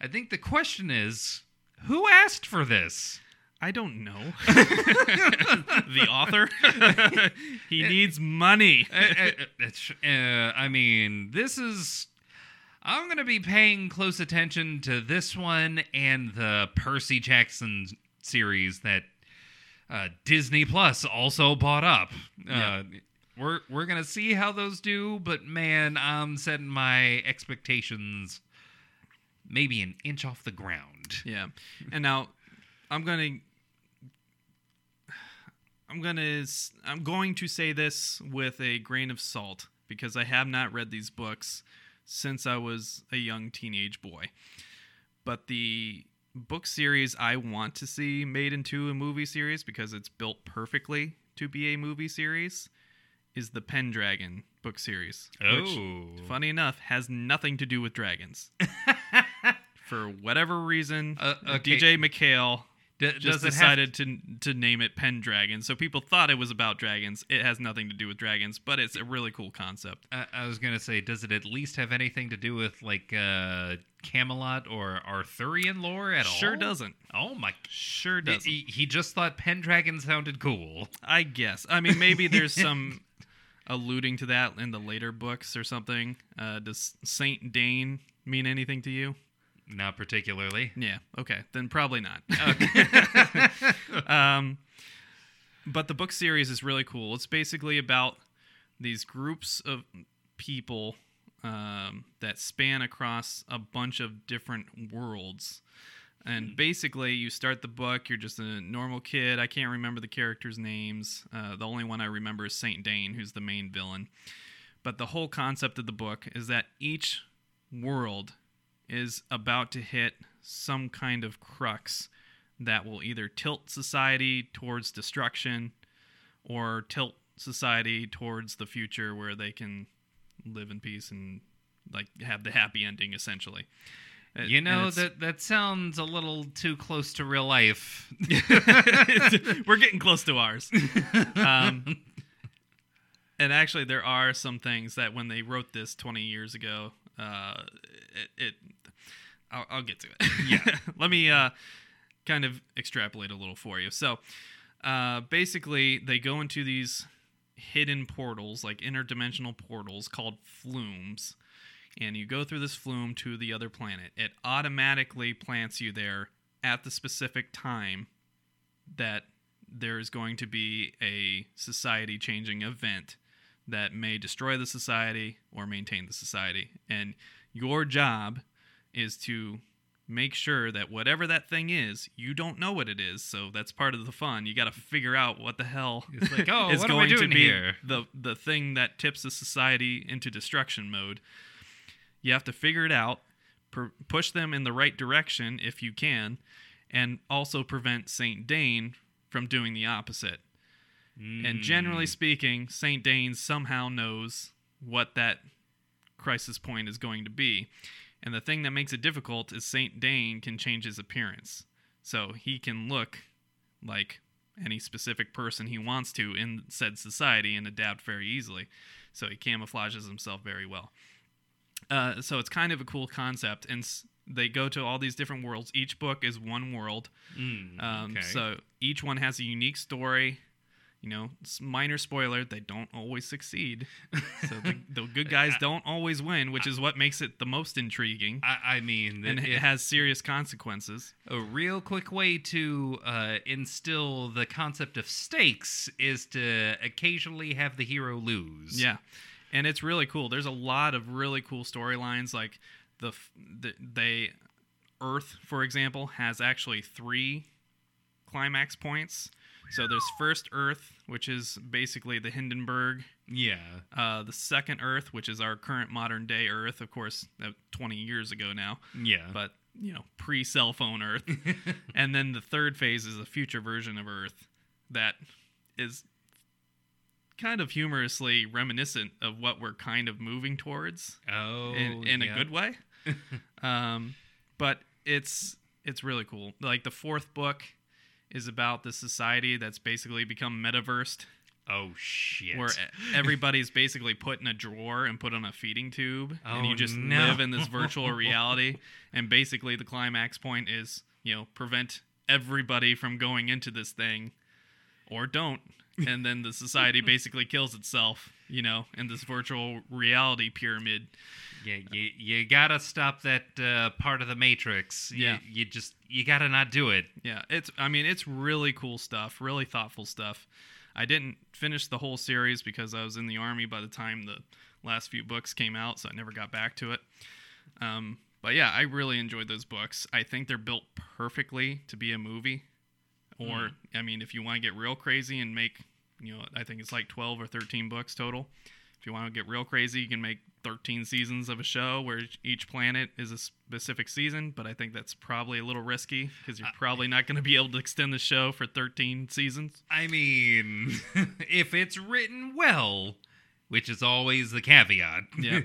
I think the question is who asked for this? I don't know. the author, he needs money. Uh, I mean, this is. I'm going to be paying close attention to this one and the Percy Jackson series that uh, Disney Plus also bought up. Uh, we're we're gonna see how those do, but man, I'm setting my expectations maybe an inch off the ground. Yeah, and now I'm gonna. I'm gonna. I'm going to say this with a grain of salt because I have not read these books since I was a young teenage boy. But the book series I want to see made into a movie series because it's built perfectly to be a movie series is the Pendragon book series. which, Oh, funny enough, has nothing to do with dragons. For whatever reason, Uh, okay. DJ MacHale D- just does it have decided to to name it Pendragon. So people thought it was about dragons. It has nothing to do with dragons, but it's a really cool concept. I, I was gonna say, does it at least have anything to do with like uh, Camelot or Arthurian lore at all? Sure doesn't. Oh my! Sure doesn't. He, he just thought Pendragon sounded cool. I guess. I mean, maybe there's some alluding to that in the later books or something. Uh, does Saint Dane mean anything to you? Not particularly. Yeah. Okay. Then probably not. um, but the book series is really cool. It's basically about these groups of people um, that span across a bunch of different worlds. And basically, you start the book. You're just a normal kid. I can't remember the characters' names. Uh, the only one I remember is Saint Dane, who's the main villain. But the whole concept of the book is that each world is about to hit some kind of crux that will either tilt society towards destruction or tilt society towards the future where they can live in peace and like have the happy ending essentially. Uh, You know that that sounds a little too close to real life. we're getting close to ours. Um, and actually, there are some things that when they wrote this 20 years ago, uh, it, it I'll, I'll get to it. Yeah. Let me uh, kind of extrapolate a little for you. So, uh, basically, they go into these hidden portals, like interdimensional portals called flumes. And you go through this flume to the other planet. It automatically plants you there at the specific time that there is going to be a society changing event that may destroy the society or maintain the society. And your job is to make sure that whatever that thing is, you don't know what it is. So that's part of the fun. You got to figure out what the hell It's like, oh, is what am I going to be here? the the thing that tips the society into destruction mode. You have to figure it out, per- push them in the right direction if you can, and also prevent Saint Dane from doing the opposite. And generally mm. speaking, Saint Dane somehow knows what that crisis point is going to be. And the thing that makes it difficult is Saint Dane can change his appearance. So he can look like any specific person he wants to in said society and adapt very easily. So he camouflages himself very well. Uh, so it's kind of a cool concept, and s- they go to all these different worlds. Each book is one world, Mm, um, okay. so each one has a unique story. You know, minor spoiler, they don't always succeed. So the, the good guys don't always win, which is what makes it the most intriguing. I, I mean, And it, it has serious consequences. a real quick way to uh, instill the concept of stakes is to occasionally have the hero lose. Yeah, and it's really cool. There's a lot of really cool storylines. Like the, the they Earth, for example, has actually three climax points. So there's first Earth, which is basically the Hindenburg. Yeah. Uh, the second Earth, which is our current modern day Earth, of course, uh, 20 years ago now, Yeah. but you know, pre cell phone Earth. and then the third phase is a future version of Earth that is kind of humorously reminiscent of what we're kind of moving towards Oh, in, in yeah. a good way. um, but it's it's really cool. Like the fourth book is about the society that's basically become metaversed, Oh shit! where everybody's basically put in a drawer and put on a feeding tube, and Oh, you just no. live in this virtual reality. And basically, the climax point is you know prevent everybody from going into this thing, or don't. And then the society basically kills itself, you know, in this virtual reality pyramid. Yeah, you you gotta stop that uh, part of the Matrix. You- Yeah. you, just you gotta not do it. Yeah, it's I mean it's really cool stuff, really thoughtful stuff. I didn't finish the whole series because I was in the army by the time the last few books came out, so I never got back to it. Um, but yeah, I really enjoyed those books. I think they're built perfectly to be a movie. Or I mean, if you want to get real crazy and make, you know, I think it's like 12 or 13 books total. If you want to get real crazy, you can make 13 seasons of a show where each planet is a specific season, but I think that's probably a little risky because you're probably not going to be able to extend the show for 13 seasons. I mean, if it's written well, which is always the caveat. Yeah.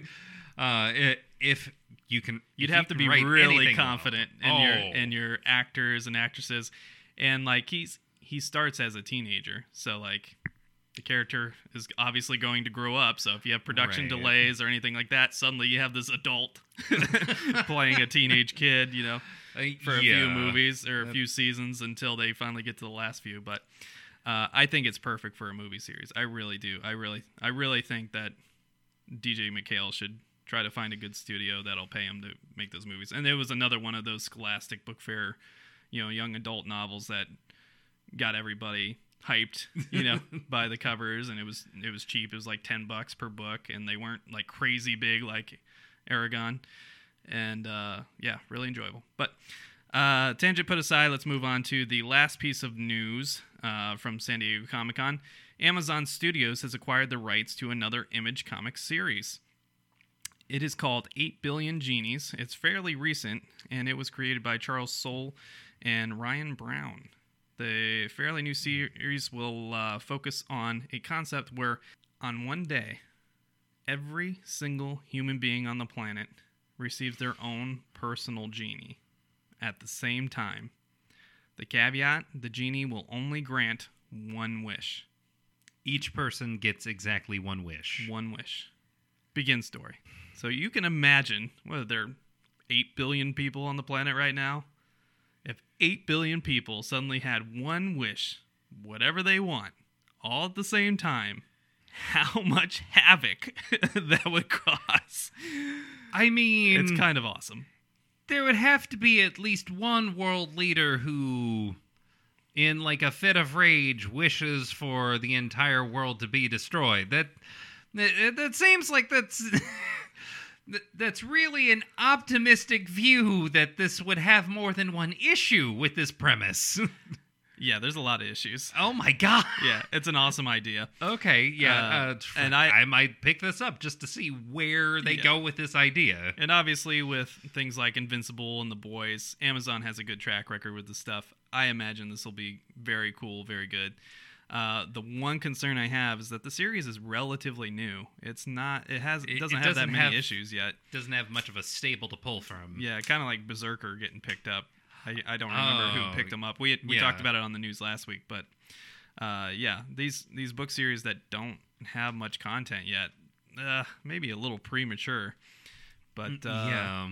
uh, if you can, You'd have you to be really anything well. confident in oh. your in your actors and actresses, and like he's he starts as a teenager, so like the character is obviously going to grow up. So if you have production Right. delays or anything like that, suddenly you have this adult playing a teenage kid, you know, for a few movies or a few seasons until they finally get to the last few. But uh, I think it's perfect for a movie series. I really do. I really I really think that DJ MacHale should try to find a good studio that'll pay him to make those movies. And it was another one of those Scholastic Book Fair, you know, young adult novels that got everybody hyped, you know, by the covers and it was it was cheap. It was like 10 bucks per book and they weren't like crazy big like Eragon. And uh, yeah, really enjoyable. But uh, tangent put aside, let's move on to the last piece of news uh, from San Diego Comic Con. Amazon Studios has acquired the rights to another Image Comics series. It is called 8 Billion Genies. It's fairly recent, and it was created by Charles Soule and Ryan Brown. The fairly new series will uh, focus on a concept where, on one day, every single human being on the planet receives their own personal genie at the same time. The caveat the genie will only grant one wish. Each person gets exactly one wish. One wish. Begin story. So you can imagine whether there are 8 billion people on the planet right now. If 8 billion people suddenly had one wish, whatever they want, all at the same time, how much havoc that would cause. I mean, It's kind of awesome. there would have to be at least one world leader who in like a fit of rage wishes for the entire world to be destroyed that that, that seems like that's that- that's really an optimistic view that this would have more than one issue with this premise Yeah, there's a lot of issues. oh my god Yeah, it's an awesome idea. okay yeah Uh, uh, tr- and I- I might pick this up just to see where they Yeah. go with this idea And obviously, with things like Invincible and The Boys, Amazon has a good track record with the stuff. I imagine this will be very cool, very good. Uh, the one concern I have is that the series is relatively new. It's not. It has. It doesn't it have that doesn't many have- issues yet. doesn't have much of a stable to pull from Yeah, kind of like BRZRKR getting picked up. I, I don't remember Oh, who picked them up. We we yeah. talked about it on the news last week, but uh, yeah, these these book series that don't have much content yet, uh, maybe a little premature. But uh, yeah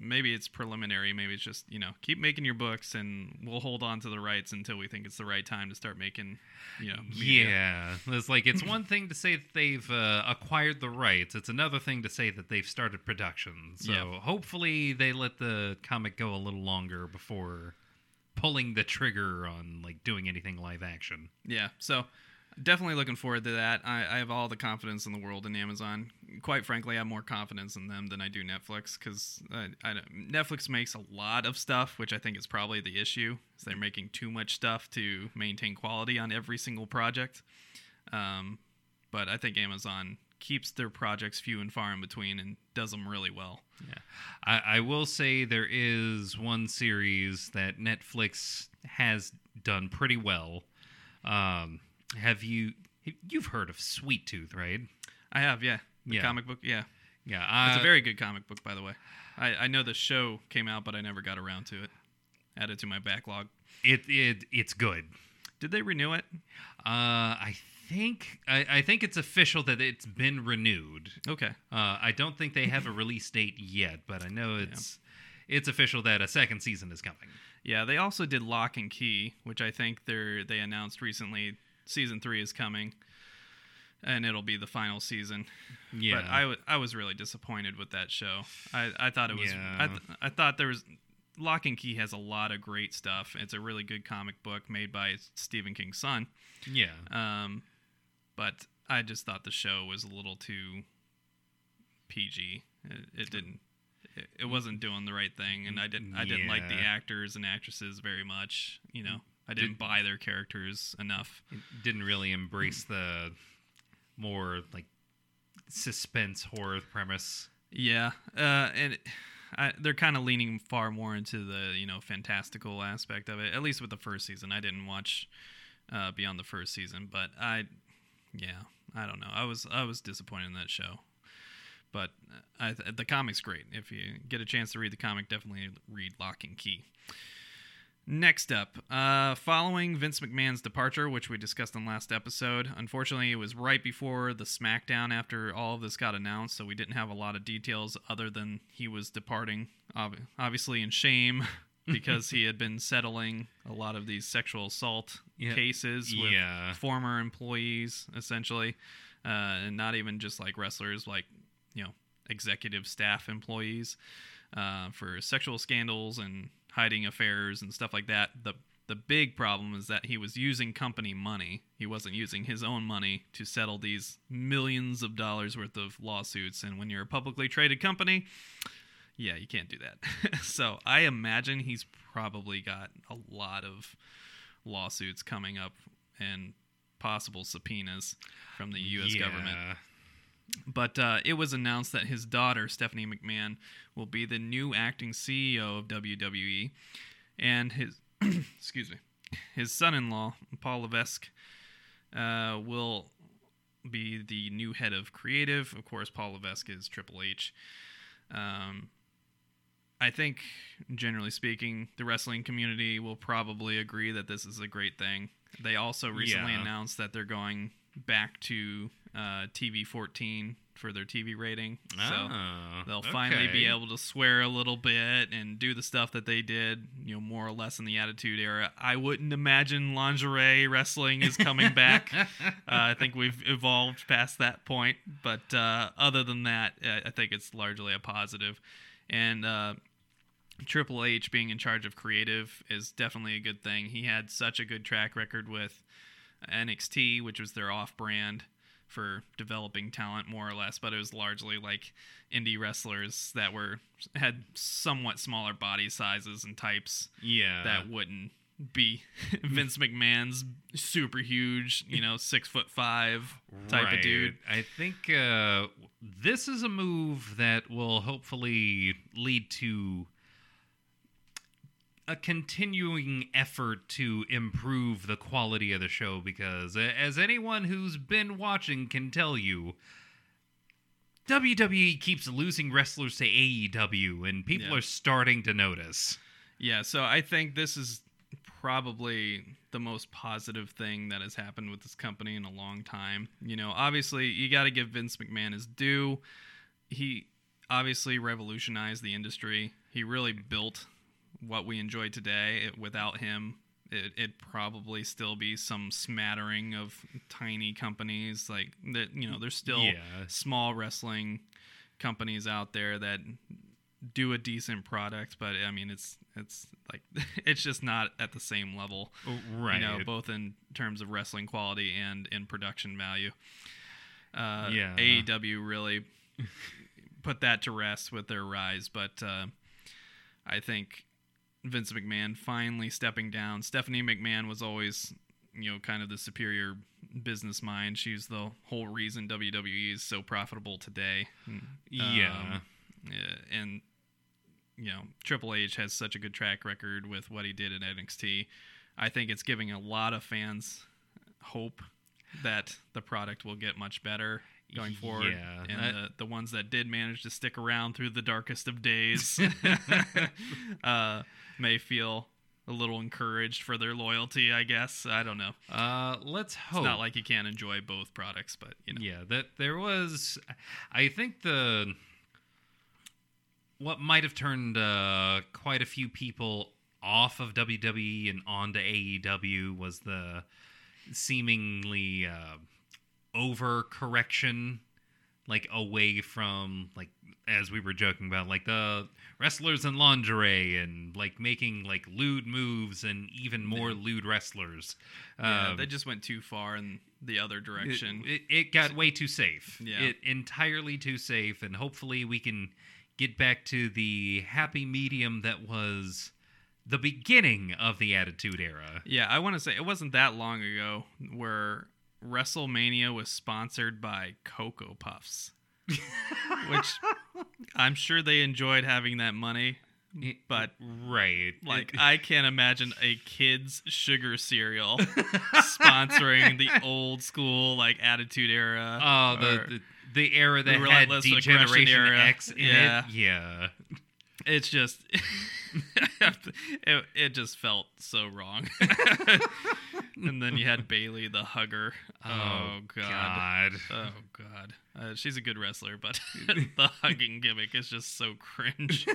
maybe it's preliminary. Maybe it's just you know keep making your books, and we'll hold on to the rights until we think it's the right time to start making, you know. media. Yeah, it's like it's one thing to say that they've uh, acquired the rights. It's another thing to say that they've started production. So Yeah. hopefully they let the comic go a little longer before pulling the trigger on like doing anything live action. Yeah. So definitely looking forward to that. I, I have all the confidence in the world in Amazon. Quite frankly, I have more confidence in them than I do Netflix because Netflix makes a lot of stuff, which I think is probably the issue. Is they're making too much stuff to maintain quality on every single project. Um, but I think Amazon keeps their projects few and far in between and does them really well. I, I will say there is one series that Netflix has done pretty well. Um, have you You've heard of Sweet Tooth, right? I have, yeah. The Yeah. comic book, yeah. Yeah, It's uh, a very good comic book, by the way. I, I know the show came out, but I never got around to it. Added to my backlog. it it it's good. Did they renew it? Uh, I think I, I think it's official that it's been renewed. Okay. Uh, I don't think they have a release date yet, but I know it's it's official that a second season is coming. Yeah, they also did Locke and Key, which I think they're they announced recently. Season three is coming, and it'll be the final season. Yeah, But I wa- I was really disappointed with that show. I, I thought it was I, th- I thought there was Locke and Key has a lot of great stuff. It's a really good comic book made by Stephen King's son. yeah, Um, but I just thought the show was a little too PG. It, it didn't. It, it wasn't doing the right thing, and I didn't. I didn't like the actors and actresses very much. You know, I didn't Did- buy their characters enough. didn't really embrace the more like suspense horror premise. Yeah, uh, and it- I, they're kind of leaning far more into the you know fantastical aspect of it. At least with the first season, I didn't watch uh, beyond the first season, but I, yeah, I don't know. I was I was disappointed in that show, but I, the comic's great. If you get a chance to read the comic, definitely read Locke and Key. Next up, uh, following Vince McMahon's departure, which we discussed in last episode, unfortunately, it was right before the SmackDown after all of this got announced, so we didn't have a lot of details other than he was departing, ob- obviously in shame because he had been settling a lot of these sexual assault Yeah. cases with Yeah. former employees, essentially, uh, and not even just like wrestlers, like you know, executive staff employees uh, for sexual scandals and hiding affairs and stuff like that. The the big problem is that he was using company money. He wasn't using his own money to settle these millions of dollars worth of lawsuits. And when you're a publicly traded company, yeah, you can't do that. so I imagine he's probably got a lot of lawsuits coming up and possible subpoenas from the U.S. government. But uh, it was announced that his daughter, Stephanie McMahon, will be the new acting CEO of WWE, and his excuse me, his son-in-law, Paul Levesque, uh, will be the new head of creative. Of course, Paul Levesque is Triple H. Um, I think, generally speaking, the wrestling community will probably agree that this is a great thing. They also recently Yeah. announced that they're going back to uh, TV 14 for their TV rating. So Oh, they'll finally be able to swear a little bit and do the stuff that they did, you know, more or less in the Attitude Era. I wouldn't imagine lingerie wrestling is coming back. uh, I think we've evolved past that point. But uh, other than that, I I think it's largely a positive. And uh, Triple H being in charge of creative is definitely a good thing. He had such a good track record with NXT, which was their off brand for developing talent more or less, but it was largely like indie wrestlers that were had somewhat smaller body sizes and types Yeah. that wouldn't be Vince McMahon's super huge, you know, six foot five type Right. of dude. I think uh, this is a move that will hopefully lead to a continuing effort to improve the quality of the show because as anyone who's been watching can tell you WWE keeps losing wrestlers to AEW and people Yeah. are starting to notice. Yeah, so I think this is probably the most positive thing that has happened with this company in a long time. You know, obviously, you got to give Vince McMahon his due. He obviously revolutionized the industry. He really built what we enjoy today. It, without him, it, it'd probably still be some smattering of tiny companies like that. You know, there's still Yeah. small wrestling companies out there that do a decent product, but I mean, it's it's like it's just not at the same level, Right. you know, both in terms of wrestling quality and in production value. Uh, Yeah. AEW really put that to rest with their rise, but uh, I think Vince McMahon finally stepping down. Stephanie McMahon was always, you know, kind of the superior business mind. She's the whole reason WWE is so profitable today. yeah. Um, and you know, Triple H has such a good track record with what he did at NXT. I think it's giving a lot of fans hope that the product will get much better going forward. Yeah, and the, the ones that did manage to stick around through the darkest of days uh, may feel a little encouraged for their loyalty. I guess I don't know. Uh, let's hope. It's not like you can't enjoy both products, but you know. Yeah, that there was. I think the what might have turned uh, quite a few people off of WWE and onto AEW was the seemingly uh, overcorrection, like away from like as we were joking about, like the wrestlers in lingerie and like making like lewd moves and even more lewd wrestlers. Yeah, Um, they just went too far in the other direction. it, it, it got way too safe. Yeah. It entirely too safe, and hopefully we can get back to the happy medium that was the beginning of the Attitude Era. Yeah, I want to say it wasn't that long ago where WrestleMania was sponsored by Cocoa Puffs, which I'm sure they enjoyed having that money. But right, like, I can't imagine a kid's sugar cereal sponsoring the old school like Attitude Era. oh, the, the the era that the had Degeneration era. X in Yeah. it. Yeah. It's just it, it just felt so wrong. and then you had Bayley the hugger. Oh, god. God. Oh god, uh, she's a good wrestler, but the hugging gimmick is just so cringe.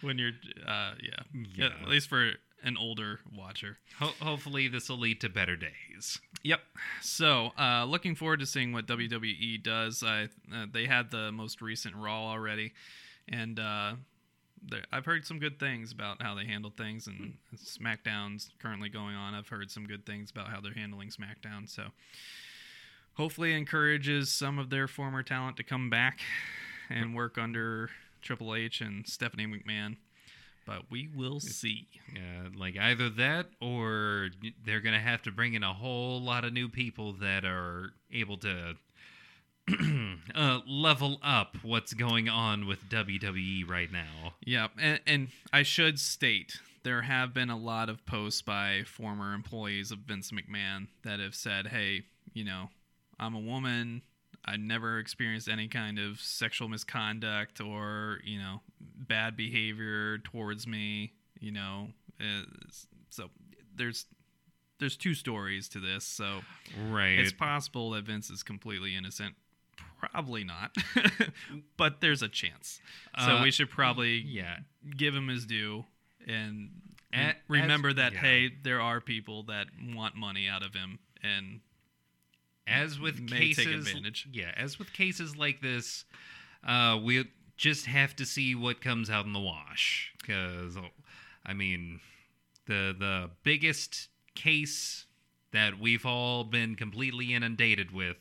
when you're, uh, yeah. Yeah. at least for an older watcher. Ho- hopefully this will lead to better days. Yep. So, uh, looking forward to seeing what WWE does. I uh, they had the most recent Raw already, and uh, I've heard some good things about how they handle things. And SmackDown's currently going on. I've heard some good things about how they're handling SmackDown. So, hopefully, encourages some of their former talent to come back and work under Triple H and Stephanie McMahon. But we will see. Yeah, like either that or they're going to have to bring in a whole lot of new people that are able to uh, level up what's going on with WWE right now. Yeah, and, and I should state there have been a lot of posts by former employees of Vince McMahon that have said, "Hey, you know, I'm a woman. I never experienced any kind of sexual misconduct or you know bad behavior towards me. You know, uh, so there's there's two stories to this. So Right. it's possible that Vince is completely innocent. Probably not, but there's a chance. So Uh, we should probably yeah. give him his due and A- remember as- that yeah. hey, there are people that want money out of him, and As with cases. Yeah, as with cases like this, uh we just have to see what comes out in the wash cuz I mean, the the biggest case that we've all been completely inundated with,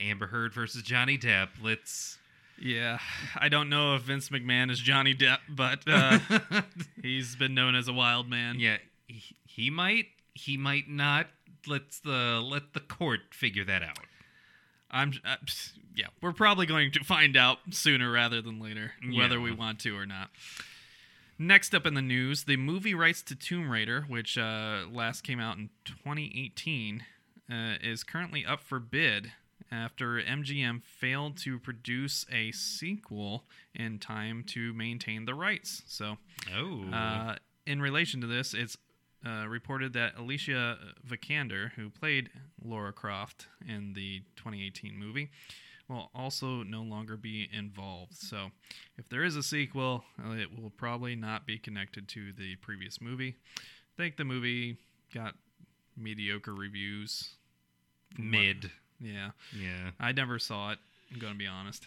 Amber Heard versus Johnny Depp. Let's yeah, I don't know if Vince McMahon is Johnny Depp, but uh, he's been known as a wild man. yeah, he, he might he might not. Let's the let the court figure that out. I'm uh, yeah, we're probably going to find out sooner rather than later whether Yeah. we want to or not. Next up in the news, the movie rights to Tomb Raider, which uh, last came out in 2018, uh, is currently up for bid after MGM failed to produce a sequel in time to maintain the rights. So, Oh. uh, in relation to this, it's uh, reported that Alicia Vikander, who played Lara Croft in the 2018 movie, will also no longer be involved. So, if there is a sequel, uh, it will probably not be connected to the previous movie. I think the movie got mediocre reviews. mid. Yeah, Yeah. I never saw it. I'm going to be honest.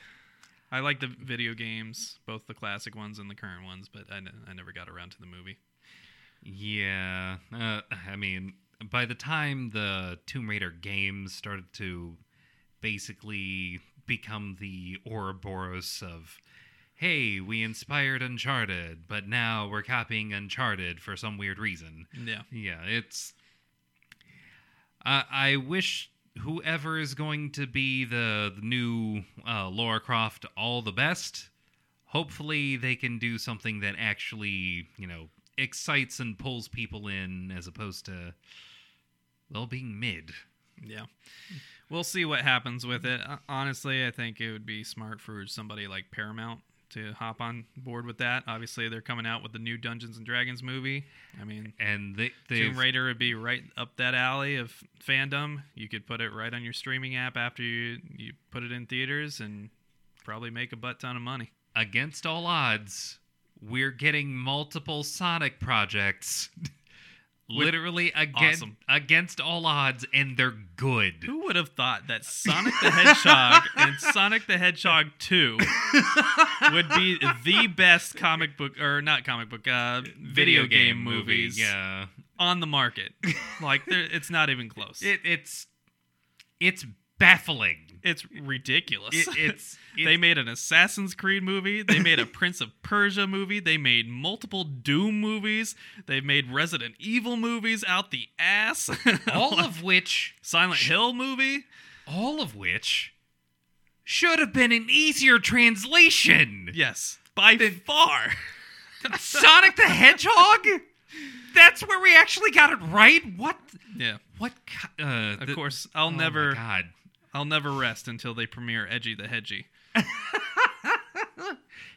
I like the video games, both the classic ones and the current ones, but I, n- I never got around to the movie. Yeah, uh, I mean, by the time the Tomb Raider games started to basically become the Ouroboros of, hey, we inspired Uncharted, but now we're copying Uncharted for some weird reason. Yeah. Yeah, it's. I I wish whoever is going to be the, the new uh, Lara Croft all the best. Hopefully, they can do something that actually, you know, excites and pulls people in as opposed to, well, being mid. Yeah. We'll see what happens with it. Honestly, I think it would be smart for somebody like Paramount to hop on board with that. Obviously, they're coming out with the new Dungeons and Dragons movie. I mean, And they Tomb Raider would be right up that alley of fandom. You could put it right on your streaming app after you you put it in theaters and probably make a butt ton of money. against all odds, we're getting multiple Sonic projects. Literally against Awesome. against all odds, and they're good. Who would have thought that Sonic the Hedgehog and Sonic the Hedgehog 2 would be the best comic book or not comic book uh, video, game, movies Yeah, on the market? Like it's not even close. it, it's it's baffling. It's ridiculous. It, it's they made an Assassin's Creed movie. They made a Prince of Persia movie. They made multiple Doom movies. They've made Resident Evil movies out the ass. all of which Silent Hill movie. all of which should have been an easier translation. Yes, by far. Sonic the Hedgehog. That's where we actually got it right. What? Yeah. What? Uh, Of the- course, I'll oh my never, God. I'll never rest until they premiere Edgy the Hedgy.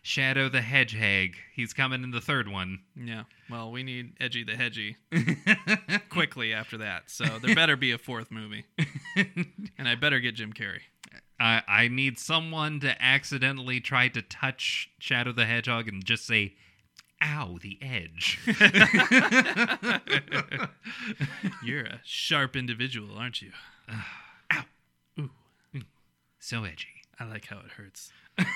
Shadow the Hedgehog. He's coming in the third one. Yeah. Well, we need Edgy the Hedgy quickly after that. So there better be a fourth movie, and I better get Jim Carrey. I I need someone to accidentally try to touch Shadow the Hedgehog and just say, "Ow, the edge." You're a sharp individual, aren't you? so edgy. I like how it hurts.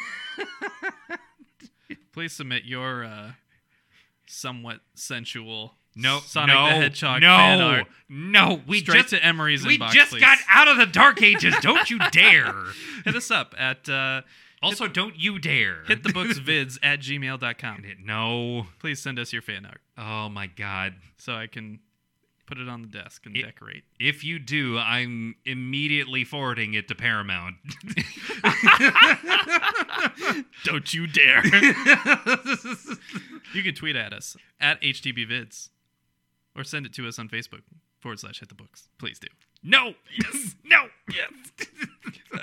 Please submit your uh, somewhat sensual No, Sonic no, the Hedgehog no, fan art no. We straight just to Emery's we inbox. just please. got out of the dark ages. Don't you dare. Hit us up at uh, Also, don't you dare. hit the books vids at gmail.com. no. Please send us your fan art Oh my god. so I can put it on the desk and It- decorate. If you do, I'm immediately forwarding it to Paramount. Don't you dare. you can tweet at us at HTBvids or send it to us on Facebook forward slash hit the books. Please do. no. Yes. No. Yes.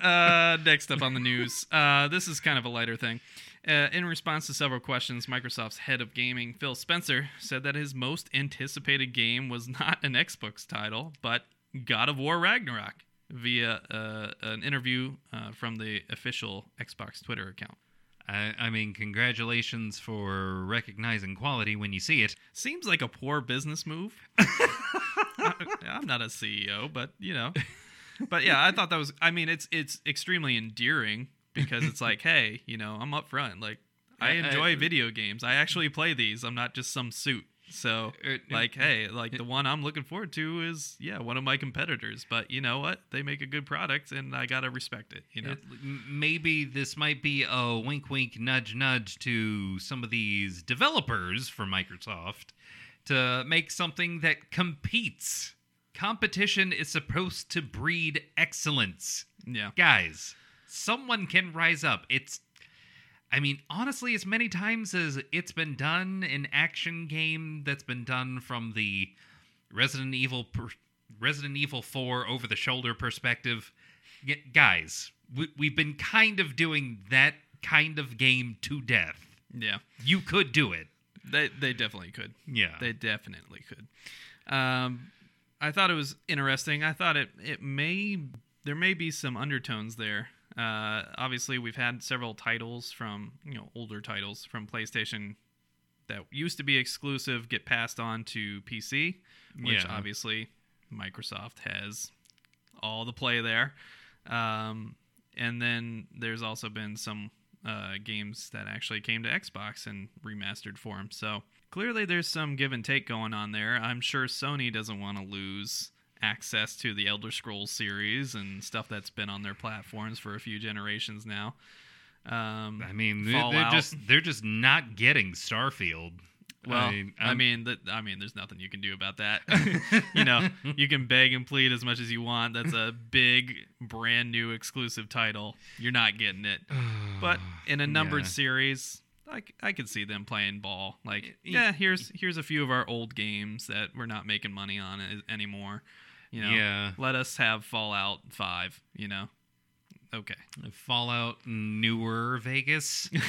uh, next up on the news, uh, this is kind of a lighter thing. Uh, in response to several questions, Microsoft's head of gaming, Phil Spencer, said that his most anticipated game was not an Xbox title, but God of War Ragnarok, via uh, an interview uh, from the official Xbox Twitter account. I, I mean, congratulations for recognizing quality when you see it. Seems like a poor business move. I'm not a CEO, but you know. But yeah, I thought that was I mean, it's it's extremely endearing because it's like, hey, you know, I'm up front. Like I Yeah, I- enjoy uh, video games. I actually play these. I'm not just some suit. So er, It- like, hey, like the one I'm looking forward to is yeah, one of my competitors. But you know what? They make a good product and I gotta respect it, you know. It- maybe this might be a wink, wink, nudge, nudge to some of these developers for Microsoft to make something that competes. Competition is supposed to breed excellence. yeah. Guys, someone can rise up. It's I mean, honestly, as many times as it's been done, an action game that's been done from the Resident Evil per, Resident Evil 4 over the shoulder perspective, guys, we, we've been kind of doing that kind of game to death. Yeah. You could do it. They they definitely could. Yeah. They definitely could. Um, I thought it was interesting. I thought it it may there may be some undertones there. Uh, obviously, we've had several titles from you know older titles from PlayStation that used to be exclusive get passed on to PC, which Yeah. obviously Microsoft has all the play there. Um, and then there's also been some uh, games that actually came to Xbox in remastered form. So clearly there's some give and take going on there. I'm sure Sony doesn't want to lose access to the Elder Scrolls series and stuff that's been on their platforms for a few generations now. Um, I mean, they- they're just they're just not getting Starfield. Well, I I mean, I'm- that I mean, there's nothing you can do about that. you know, you can beg and plead as much as you want. That's a big, brand new exclusive title. You're not getting it. But in a numbered Yeah. series, I could see them playing ball. Like, yeah, here's here's a few of our old games that we're not making money on anymore. You know, Yeah. let us have Fallout Five. You know, okay. Fallout Newer Vegas.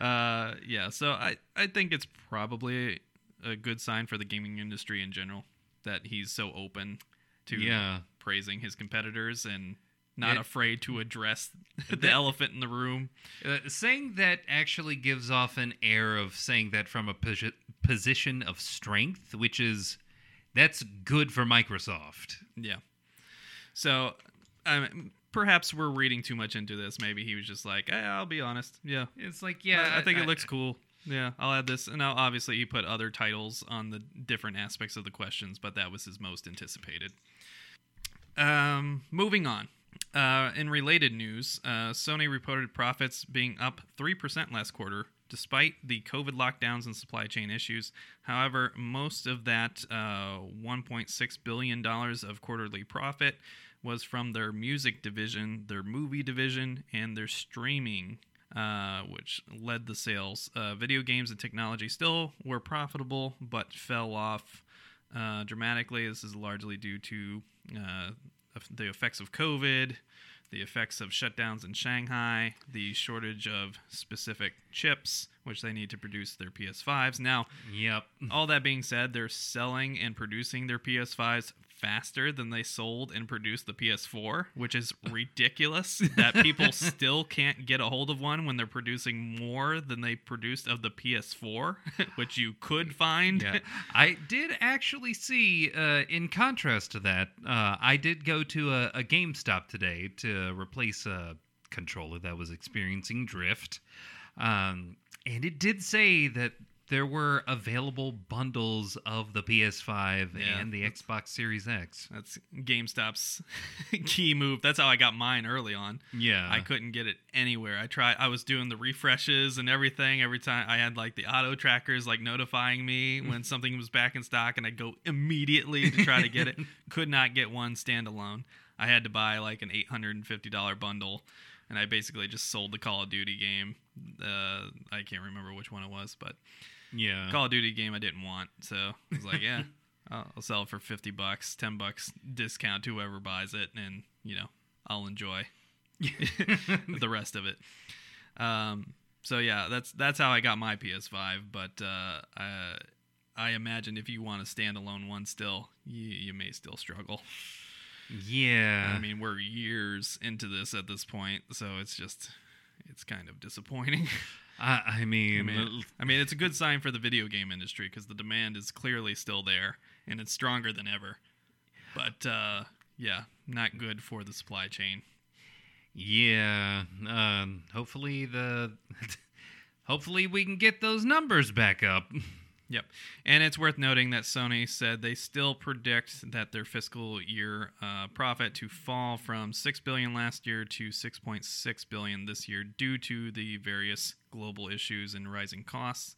uh, yeah. So I I think it's probably a good sign for the gaming industry in general that he's so open to yeah. praising his competitors and not It- afraid to address the That- elephant in the room. Uh, saying that actually gives off an air of saying that from a posi- position of strength, which is that's good for Microsoft. Yeah. So, um, perhaps we're reading too much into this. Maybe he was just like, eh, "I'll be honest. Yeah, It's like, yeah, yeah, I, think it looks cool. Yeah, I'll add this." And now, obviously, he put other titles on the different aspects of the questions, but that was his most anticipated. Um, moving on. Uh, in related news, uh, Sony reported profits being up 3% last quarter, despite the COVID lockdowns and supply chain issues. However, most of that uh, $1.6 billion of quarterly profit was from their music division, their movie division, and their streaming, uh, which led the sales. Uh, video games and technology still were profitable, but fell off uh, dramatically. This is largely due to uh, the effects of COVID, the effects of shutdowns in Shanghai, the shortage of specific chips, which they need to produce their PS5s. Now, Yep. all that being said, they're selling and producing their PS5s faster than they sold and produced the PS4, which is ridiculous that people still can't get a hold of one when they're producing more than they produced of the PS4, which you could find. Yeah, I did actually see. Uh, in contrast to that, uh, I did go to a, a GameStop today to replace a controller that was experiencing drift, um, and it did say that there were available bundles of the PS5 Yeah, and the Xbox Series X. That's GameStop's key move. That's how I got mine early on. Yeah, I couldn't get it anywhere. I tried. I was doing the refreshes and everything. Every time I had like the auto trackers like notifying me when something was back in stock, and I'd go immediately to try to get it. Could not get one standalone. I had to buy like an eight hundred and fifty dollar bundle, and I basically just sold the Call of Duty game. Uh, I can't remember which one it was, but Yeah, Call of Duty game I didn't want, so I was like, yeah, I'll, I'll sell it for fifty bucks, ten bucks discount to whoever buys it, and you know I'll enjoy the rest of it. Um, so yeah, that's that's how I got my PS5. But uh, I, I imagine if you want a standalone one, still you, you may still struggle. yeah. I mean, we're years into this at this point, so it's just it's kind of disappointing. I, I mean, I mean, I mean, it's a good sign for the video game industry because the demand is clearly still there and it's stronger than ever. But uh, yeah, not good for the supply chain. Yeah. Um, hopefully the hopefully we can get those numbers back up. Yep. And it's worth noting that Sony said they still predict that their fiscal year uh, profit to fall from 6 billion last year to 6.6 billion this year due to the various global issues and rising costs,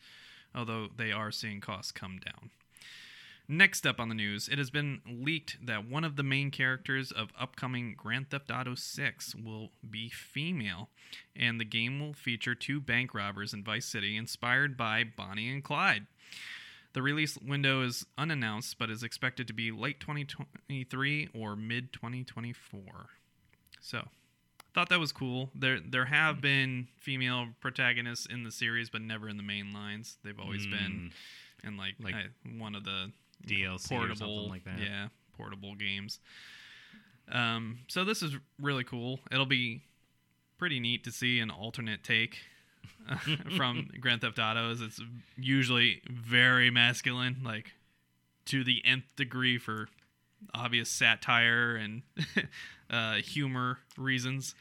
although they are seeing costs come down. Next up on the news, it has been leaked that one of the main characters of upcoming Grand Theft Auto 6 will be female, and the game will feature two bank robbers in Vice City inspired by Bonnie and Clyde. The release window is unannounced, but is expected to be late 2023 or mid 2024. So, thought that was cool. There, there have been female protagonists in the series, but never in the main lines. They've always been in like, Like I- one of the DLC or portable, something like that. yeah, portable games. Um, so this is really cool. It'll be pretty neat to see an alternate take from Grand Theft Autos. It's usually very masculine, like to the nth degree for obvious satire and uh, humor reasons.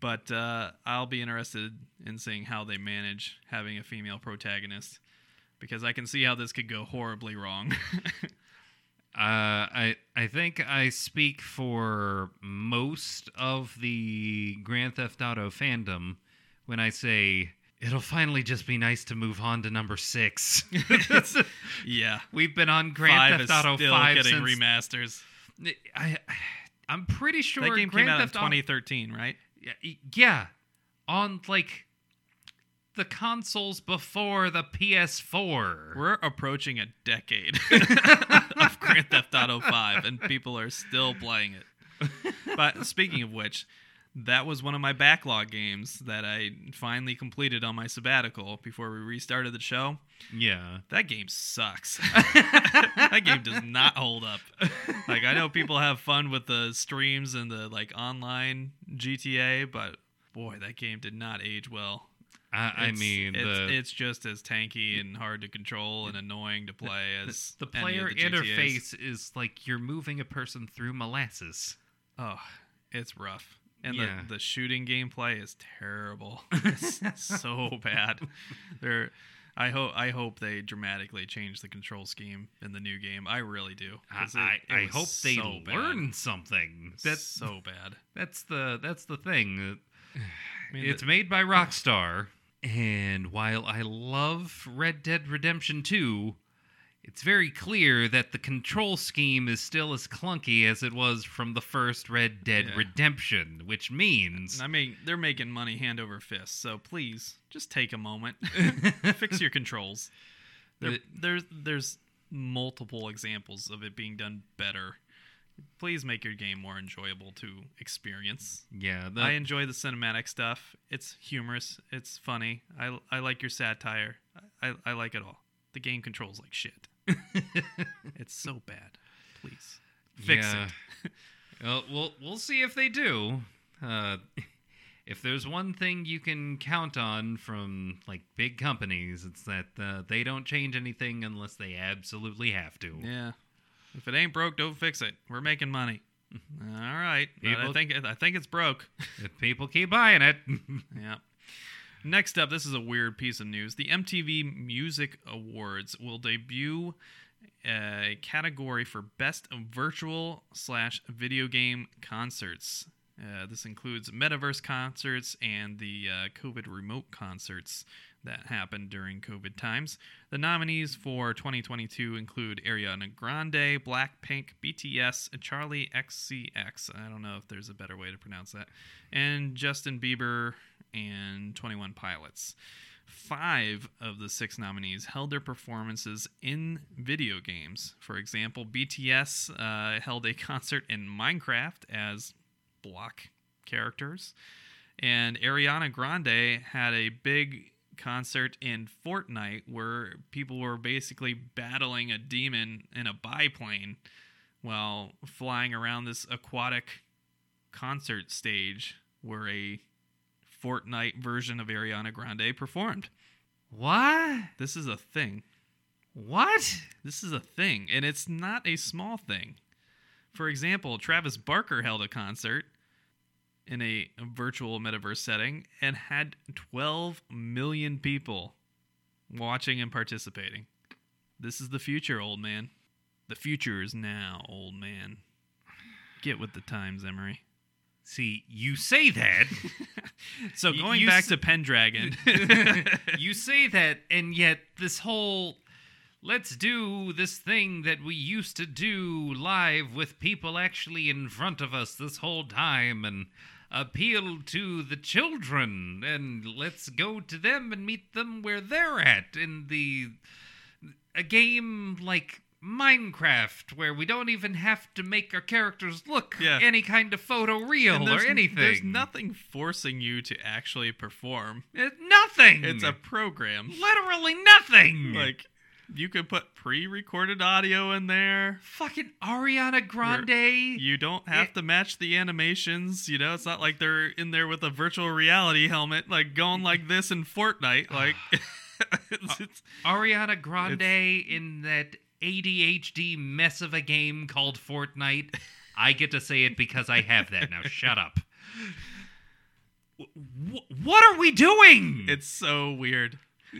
But uh, I'll be interested in seeing how they manage having a female protagonist because I can see how this could go horribly wrong. Uh, I I think I speak for most of the Grand Theft Auto fandom when I say it'll finally just be nice to move on to number six. yeah, We've been on Grand five Theft Auto Five getting since remasters. I, I'm pretty sure That game Grand came out in Theft 2013, right? Yeah, yeah, on like the consoles before the PS4. We're approaching a decade of Grand Theft Auto 5 and people are still playing it. But speaking of which, that was one of my backlog games that I finally completed on my sabbatical before we restarted the show. Yeah. That game sucks. that game does not hold up. Like I know people have fun with the streams and the like online GTA, but boy, that game did not age well. I, I mean, it's, the, it's just as tanky and hard to control and annoying to play as the of player the interface is like you're moving a person through molasses. Oh, it's rough. And Yeah. the, the shooting gameplay is terrible. It's so bad. They're I hope I hope they dramatically change the control scheme in the new game. I really do. I, it- I, it I hope they so bad. learn something. That's That's so bad. that's the that's the thing. I mean, It's the- made by Rockstar, and while I love Red Dead Redemption 2, it's very clear that the control scheme is still as clunky as it was from the first Red Dead Yeah. Redemption, which means I mean, they're making money hand over fist. So please, just take a moment, fix your controls. There, there's there's multiple examples of it being done better. Please make your game more enjoyable to experience. yeah, the, I enjoy the cinematic stuff. It's humorous. It's funny. I, I like your satire. I, I like it all. The game controls like shit. it's so bad. Please fix Yeah. it. well, we'll we'll see if they do. Uh, if there's one thing you can count on from like big companies, it's that uh, they don't change anything unless they absolutely have to. Yeah. If it ain't broke, don't fix it. We're making money. All right. But I think I think it's broke. If people keep buying it, yeah. Next up, this is a weird piece of news. The MTV Music Awards will debut a category for best virtual slash video game concerts. Uh, this includes metaverse concerts and the uh, COVID remote concerts that happened during COVID times. The nominees for 2022 include Ariana Grande, Blackpink, BTS, Charli XCX. I don't know if there's a better way to pronounce that, and Justin Bieber and 21 Pilots. Five of the six nominees held their performances in video games. For example, BTS uh, held a concert in Minecraft as block characters, and Ariana Grande had a big concert in Fortnite where people were basically battling a demon in a biplane while flying around this aquatic concert stage where a Fortnite version of Ariana Grande performed. what? This is a thing. What? This is a thing, and it's not a small thing. For example, Travis Barker held a concert in a virtual metaverse setting and had 12 million people watching and participating. This is the future, old man. The future is now, old man. Get with the times, Emery. See, you say that. So going you back s- to Pendragon. you say that, and yet this whole let's do this thing that we used to do live with people actually in front of us this whole time and appeal to the children and let's go to them and meet them where they're at in the a game like Minecraft where we don't even have to make our characters look Yeah. any kind of photo real or anything. There's nothing forcing you to actually perform. It's nothing. It's a program. literally nothing. Like you could put pre-recorded audio in there. fucking Ariana Grande. You don't have to match the animations. You know, it's not like they're in there with a virtual reality helmet, like going like this in Fortnite. Like, it's, it's, Ariana Grande in that ADHD mess of a game called Fortnite. I get to say it because I have that. Now shut up. Wh- what are we doing? it's so weird.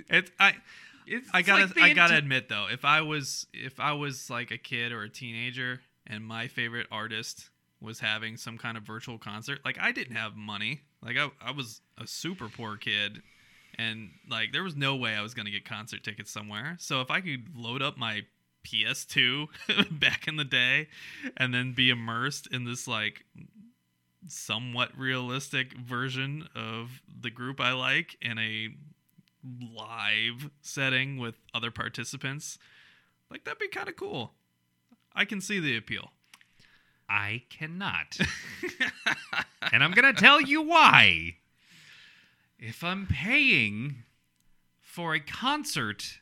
It's I. It's I gotta, like I gotta admit though, if I was, if I was like a kid or a teenager, and my favorite artist was having some kind of virtual concert, like I didn't have money, like I, I was a super poor kid, and like there was no way I was gonna get concert tickets somewhere. So if I could load up my PS2 back in the day, and then be immersed in this like somewhat realistic version of the group I like in a live setting with other participants, like that'd be kind of cool. I can see the appeal. I cannot. and I'm going to tell you why. If I'm paying for a concert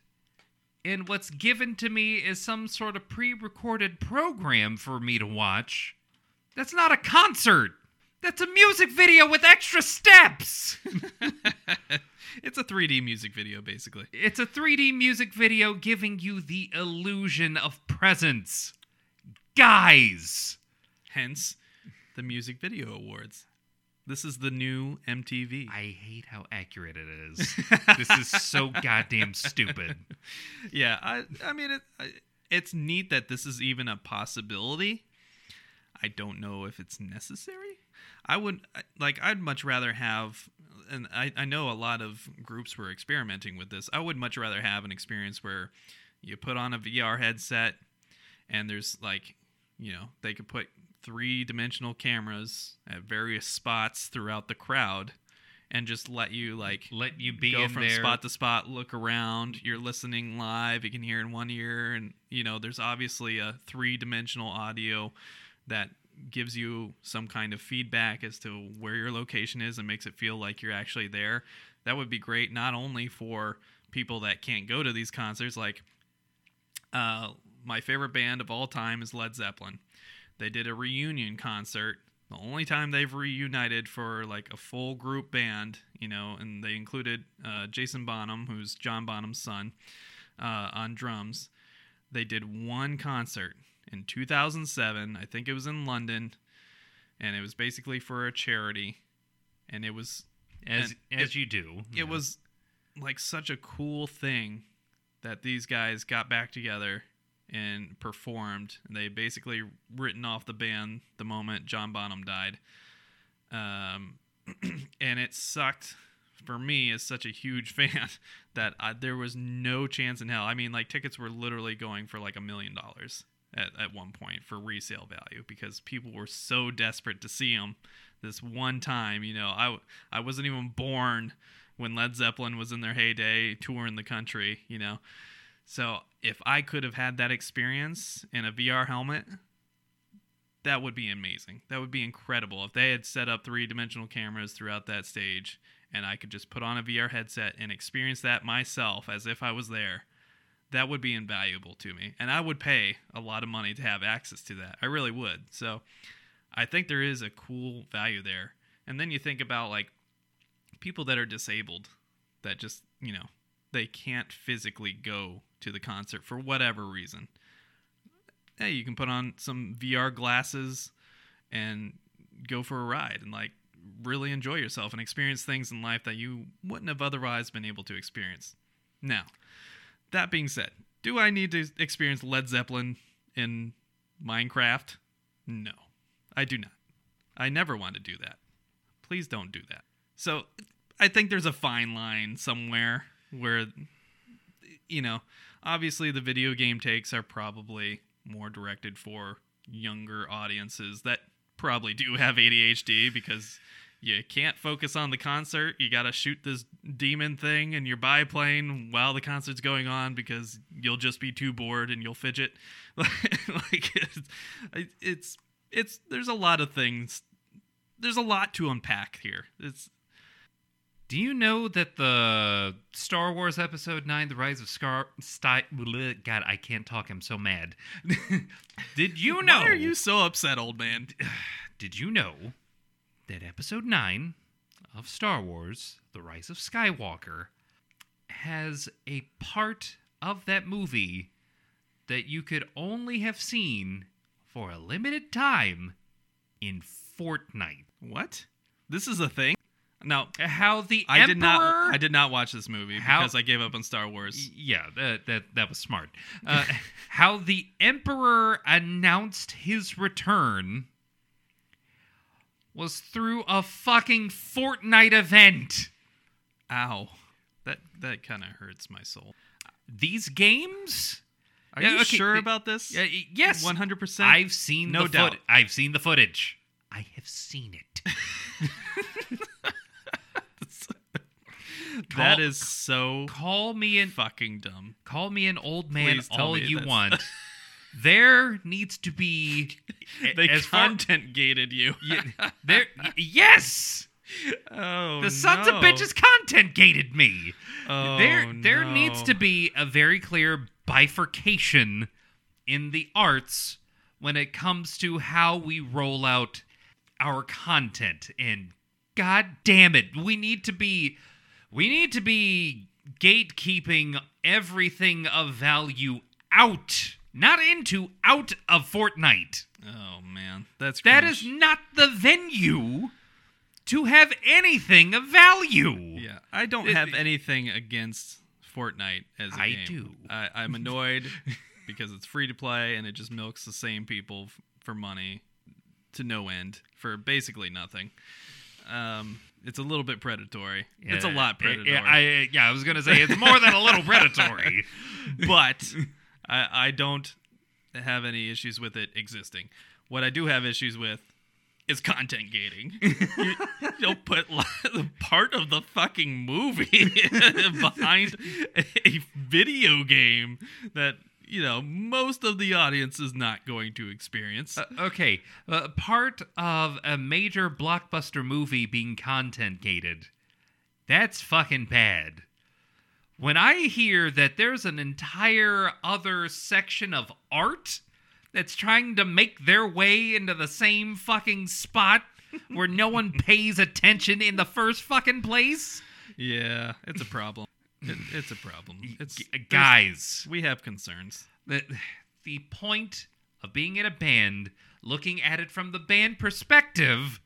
and what's given to me is some sort of pre recorded program for me to watch, that's not a concert. That's a music video with extra steps. it's a 3D music video, basically. It's a 3D music video giving you the illusion of presence. Guys! Hence, the Music Video Awards. This is the new MTV. I hate how accurate it is. this is so goddamn stupid. yeah, I, I mean, it, it's neat that this is even a possibility. I don't know if it's necessary. I would like. I'd much rather have, and I, I know a lot of groups were experimenting with this. I would much rather have an experience where you put on a VR headset, and there's like, you know, they could put three dimensional cameras at various spots throughout the crowd and just let you like let you be go in from there. spot to spot look around you're listening live you can hear in one ear and you know there's obviously a three dimensional audio that gives you some kind of feedback as to where your location is and makes it feel like you're actually there that would be great not only for people that can't go to these concerts like uh, my favorite band of all time is led zeppelin they did a reunion concert the only time they've reunited for like a full group band you know and they included uh, jason bonham who's john bonham's son uh, on drums they did one concert in 2007 i think it was in london and it was basically for a charity and it was as as it- you do. it was like such a cool thing that these guys got back together and performed. They basically written off the band the moment John Bonham died. Um, and it sucked for me as such a huge fan that I, there was no chance in hell. I mean, like tickets were literally going for like a million dollars at, at one point for resale value because people were so desperate to see them this one time. You know, I, I wasn't even born when Led Zeppelin was in their heyday touring the country, you know. So if I could have had that experience in a VR helmet, that would be amazing. That would be incredible if they had set up three dimensional cameras throughout that stage and I could just put on a VR headset and experience that myself as if I was there. That would be invaluable to me. And I would pay a lot of money to have access to that. I really would. So I think there is a cool value there. And then you think about like people that are disabled that just, you know, they can't physically go to the concert for whatever reason. Hey, you can put on some VR glasses and go for a ride and like really enjoy yourself and experience things in life that you wouldn't have otherwise been able to experience. Now, that being said, do I need to experience Led Zeppelin in Minecraft? No, I do not. I never want to do that. Please don't do that. So, I think there's a fine line somewhere where, you know, obviously the video game takes are probably more directed for younger audiences that probably do have ADHD because you can't focus on the concert. You got to shoot this demon thing in your biplane while the concert's going on because you'll just be too bored and you'll fidget. like it's, it's it's there's a lot of things. There's a lot to unpack here. It's Do you know that the Star Wars Episode 9, The Rise of Scar... God, I can't talk. I'm so mad. Did you know... why are you so upset, old man? Did you know that Episode 9 of Star Wars, The Rise of Skywalker, has a part of that movie that you could only have seen for a limited time in Fortnite? What? This is a thing? No, How the I Emperor... did not. I did not watch this movie How- because I gave up on Star Wars. Yeah, that that, that was smart. Uh, how the Emperor announced his return was through a fucking Fortnite event. Ow, that that kind of hurts my soul. These games? Are Yeah, you okay, sure about this? Uh, yes, one hundred percent. I've seen No the doubt. foot- I've seen the footage. I have seen it. That Call- is so Call me an fucking dumb. call me an old man Please all you that's- want. there needs to be They as far- content gated you. Y- there y- yes oh, the sons no. of bitches content gated me Oh, there there no. needs to be a very clear bifurcation in the arts when it comes to how we roll out our content and god damn it we need to be we need to be gatekeeping everything of value out not into out of Fortnite Oh man, that's that cringe. is not the venue to have anything of value Yeah, I don't It- have anything against Fortnite as a I game. I do. I, I'm annoyed because it's free to play and it just milks the same people f- for money to no end for basically nothing. Um, it's a little bit predatory. it's a lot yeah, predatory. Yeah, I, yeah, I was gonna say it's more than a little predatory. but I, I don't have any issues with it existing. What I do have issues with is content gating. you, don't put part of the fucking movie behind a video game that you know most of the audience is not going to experience. Uh, okay, uh, part of a major blockbuster movie being content gated, that's fucking bad. When I hear that there's an entire other section of art that's trying to make their way into the same fucking spot where no one pays attention in the first fucking place, yeah, it's a problem. It, it's a problem. It's guys. We have concerns. the the point of being in a band, looking at it from the band perspective,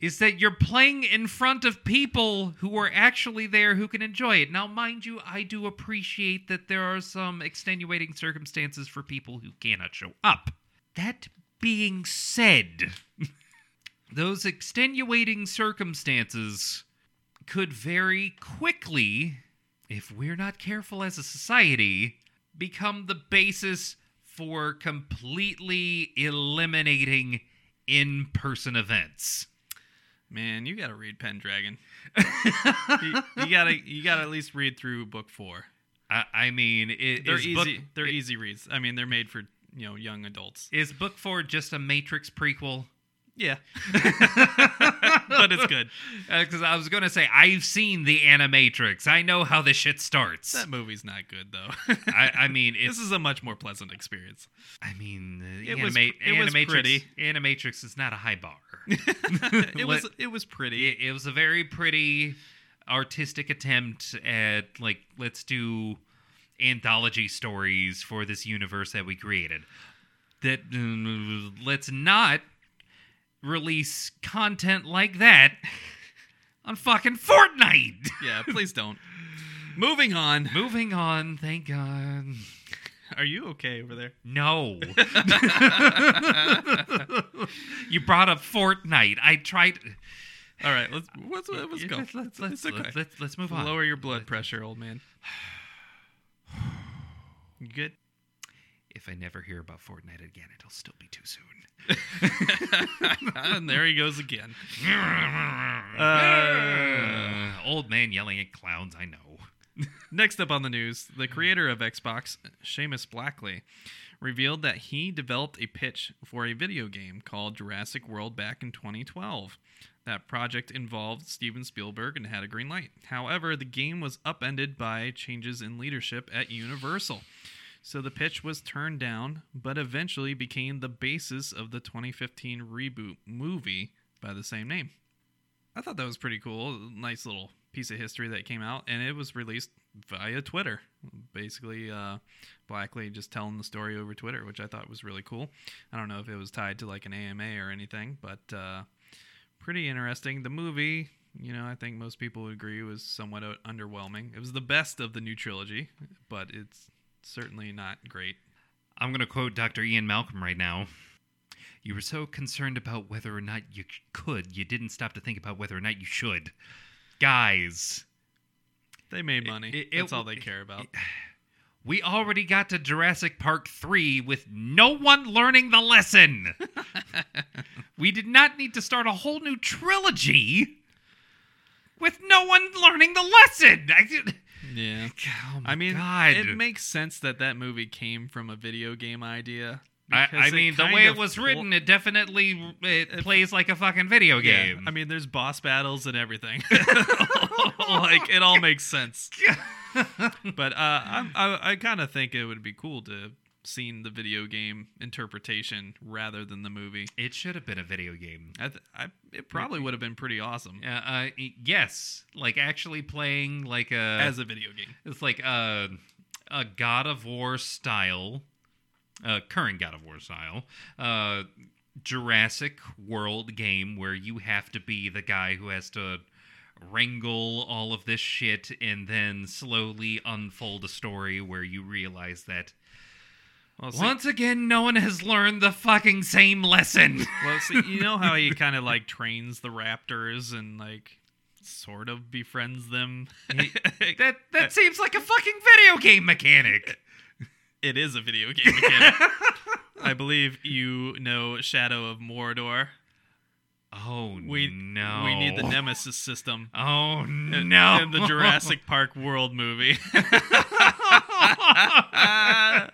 is that you're playing in front of people who are actually there who can enjoy it. Now, mind you, I do appreciate that there are some extenuating circumstances for people who cannot show up. That being said, those extenuating circumstances could very quickly, if we're not careful as a society, become the basis for completely eliminating in person events. Man, you gotta read Pendragon. you, you gotta you gotta at least read through book four. I, I mean, i- They're easy. book, they're i- easy reads. I mean, they're made for you know young adults. Is book four just a Matrix prequel? Yeah, but it's good. Because I was going to say, I've seen the Animatrix. I know how this shit starts. That movie's not good though. I, I mean, this is a much more pleasant experience. I mean, the It was- anima- it was Animatrix, pretty. Animatrix is not a high bar. it was it was pretty. it, it was a very pretty artistic attempt at like let's do anthology stories for this universe that we created that uh, let's not release content like that on fucking Fortnite. Yeah, please don't. Moving on. Moving on, thank God. Are you okay over there? No. you brought up Fortnite. I tried. All right, let's let's, let's go. Let's, let's, let's, okay. let's, let's, move on. Lower your blood pressure, old man. You good? If I never hear about Fortnite again, it'll still be too soon. and there he goes again. Uh, old man yelling at clowns, I know. Next up on the news, the creator of Xbox, Seamus Blackley, revealed that he developed a pitch for a video game called Jurassic World back in 2012. That project involved Steven Spielberg and had a green light. However, the game was upended by changes in leadership at Universal. So the pitch was turned down, but eventually became the basis of the 2015 reboot movie by the same name. I thought that was pretty cool. Nice little piece of history that came out, and it was released via Twitter. Basically, uh, Blackley just telling the story over Twitter, which I thought was really cool. I don't know if it was tied to like an AMA or anything, but uh, pretty interesting. The movie, you know, I think most people would agree was somewhat underwhelming. It was the best of the new trilogy, but it's certainly not great. I'm going to quote Dr. Ian Malcolm right now. You were so concerned about whether or not you could, you didn't stop to think about whether or not you should. Guys, They made money. it- it- That's all they care about. we already got to Jurassic Park 3 with no one learning the lesson. we did not need to start a whole new trilogy with no one learning the lesson. I, Yeah. Oh I mean, God. it makes sense that that movie came from a video game idea. I, because I mean, the way it was pl- written, it definitely it, It- plays like a fucking video Yeah, game. I mean, there's boss battles and everything. like it all makes sense. But uh, I'm, I I kind of think it would be cool to seen the video game interpretation rather than the movie. it should have been a video game. I, th- I it probably would have been pretty awesome Uh, uh, yes, like actually playing like a as a video game. it's like a a God of War style, uh, current God of War style, uh, Jurassic World game where you have to be the guy who has to wrangle all of this shit and then slowly unfold a story where you realize that Well, see, once again no one has learned the fucking same lesson. well, see, you know how he kind of like trains the raptors and like sort of befriends them. that that seems like a fucking video game mechanic. it is a video game mechanic. I believe you know Shadow of Mordor. Oh We no. we need the Nemesis system. Oh in- no! in the Jurassic Park World movie.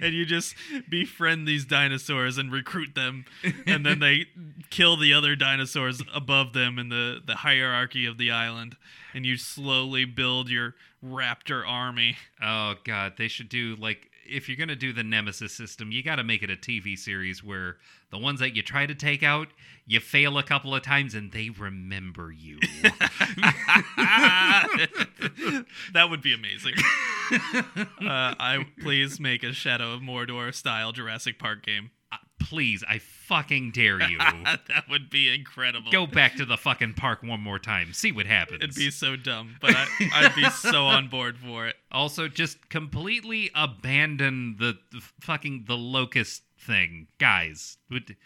and you just befriend these dinosaurs and recruit them, and then they kill the other dinosaurs above them in the, the hierarchy of the island, and you slowly build your raptor army. oh god, they should do like if you're gonna do the Nemesis system, you got to make it a TV series where the ones that you try to take out, you fail a couple of times and they remember you. that would be amazing. Uh, I please make a Shadow of Mordor style Jurassic Park game. Please, I fucking dare you. that would be incredible. Go back to the fucking park one more time. See what happens. It'd be so dumb, but I, I'd be so on board for it. Also, just completely abandon the, the fucking the locust thing, guys. would-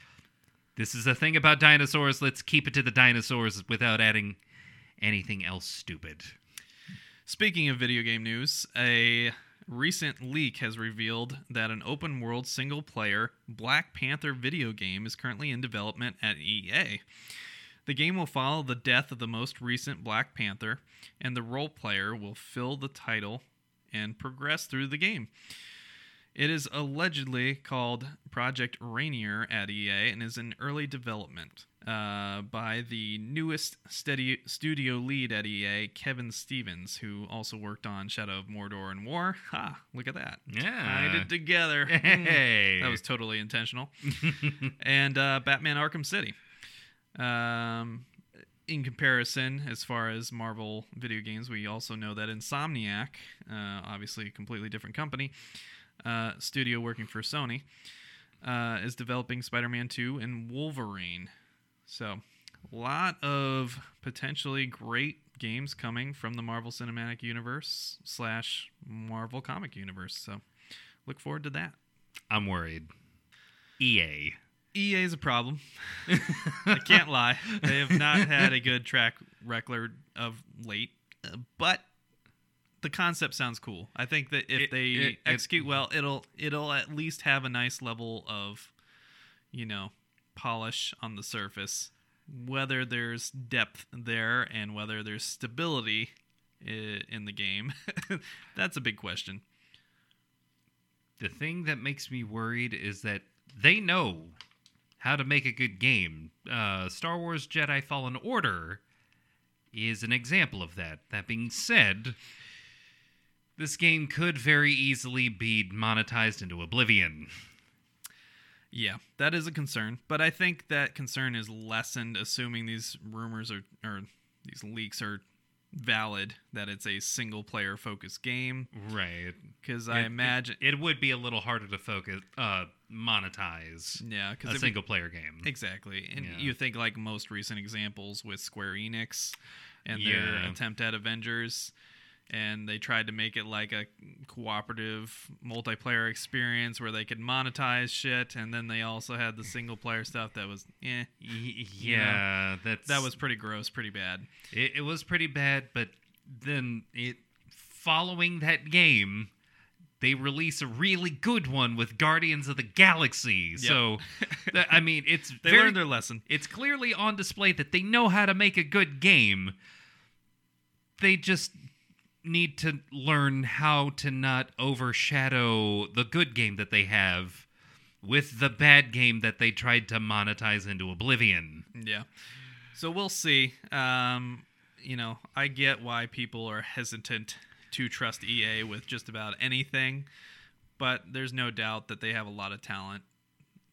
This is a thing about dinosaurs. Let's keep it to the dinosaurs without adding anything else stupid. Speaking of video game news, a recent leak has revealed that an open world single player Black Panther video game is currently in development at EA. The game will follow the death of the most recent Black Panther, and the role player will fill the title and progress through the game. It is allegedly called Project Rainier at EA and is in early development uh, by the newest steady studio lead at EA, Kevin Stephens, who also worked on Shadow of Mordor and War. Ha! Look at that. Yeah. Tied it together. Hey. That was totally intentional. and uh, Batman Arkham City. Um, in comparison, as far as Marvel video games, we also know that Insomniac, uh, obviously a completely different company, uh, studio working for Sony, uh, is developing Spider Man 2 and Wolverine. So, a lot of potentially great games coming from the Marvel Cinematic Universe slash Marvel Comic Universe. So, look forward to that. I'm worried. EA. EA is a problem. I can't lie. They have not had a good track record of late, but the concept sounds cool. I think that if It- they it- it- execute well, it'll it'll at least have a nice level of, you know, polish on the surface. Whether there's depth there and whether there's stability in the game, that's a big question. The thing that makes me worried is that they know how to make a good game. Uh, Star Wars Jedi Fallen Order is an example of that. That being said, this game could very easily be monetized into oblivion. Yeah, that is a concern, but I think that concern is lessened assuming these rumors are or these leaks are valid that it's a single player focused game Right. because I imagine it, it would be a little harder to focus uh monetize yeah cause a single player game. exactly and Yeah. you think like most recent examples with Square Enix and their attempt at Avengers and they tried to make it like a cooperative multiplayer experience where they could monetize shit and then they also had the single player stuff that was eh yeah, that's that was pretty gross pretty bad It, it was pretty bad, but then it following that game, they release a really good one with Guardians of the Galaxy. So, that, I mean, it's they very, learned their lesson it's clearly on display that they know how to make a good game. They just need to learn how to not overshadow the good game that they have with the bad game that they tried to monetize into oblivion. Yeah. So we'll see. Um, you know, I get why people are hesitant to trust EA with just about anything, but there's no doubt that they have a lot of talent.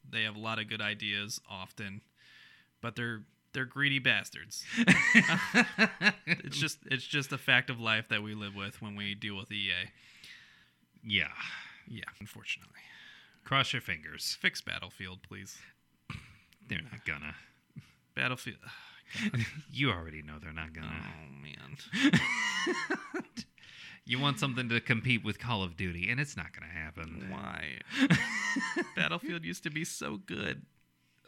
They have a lot of good ideas often, but they're they're greedy bastards. it's just it's just a fact of life that we live with when we deal with EA. Yeah. Yeah, unfortunately. Cross your fingers. Fix Battlefield, please. They're not gonna. Battlefield. You already know they're not gonna. Oh man. You want something to compete with Call of Duty, and it's not gonna happen. Why? Battlefield used to be so good.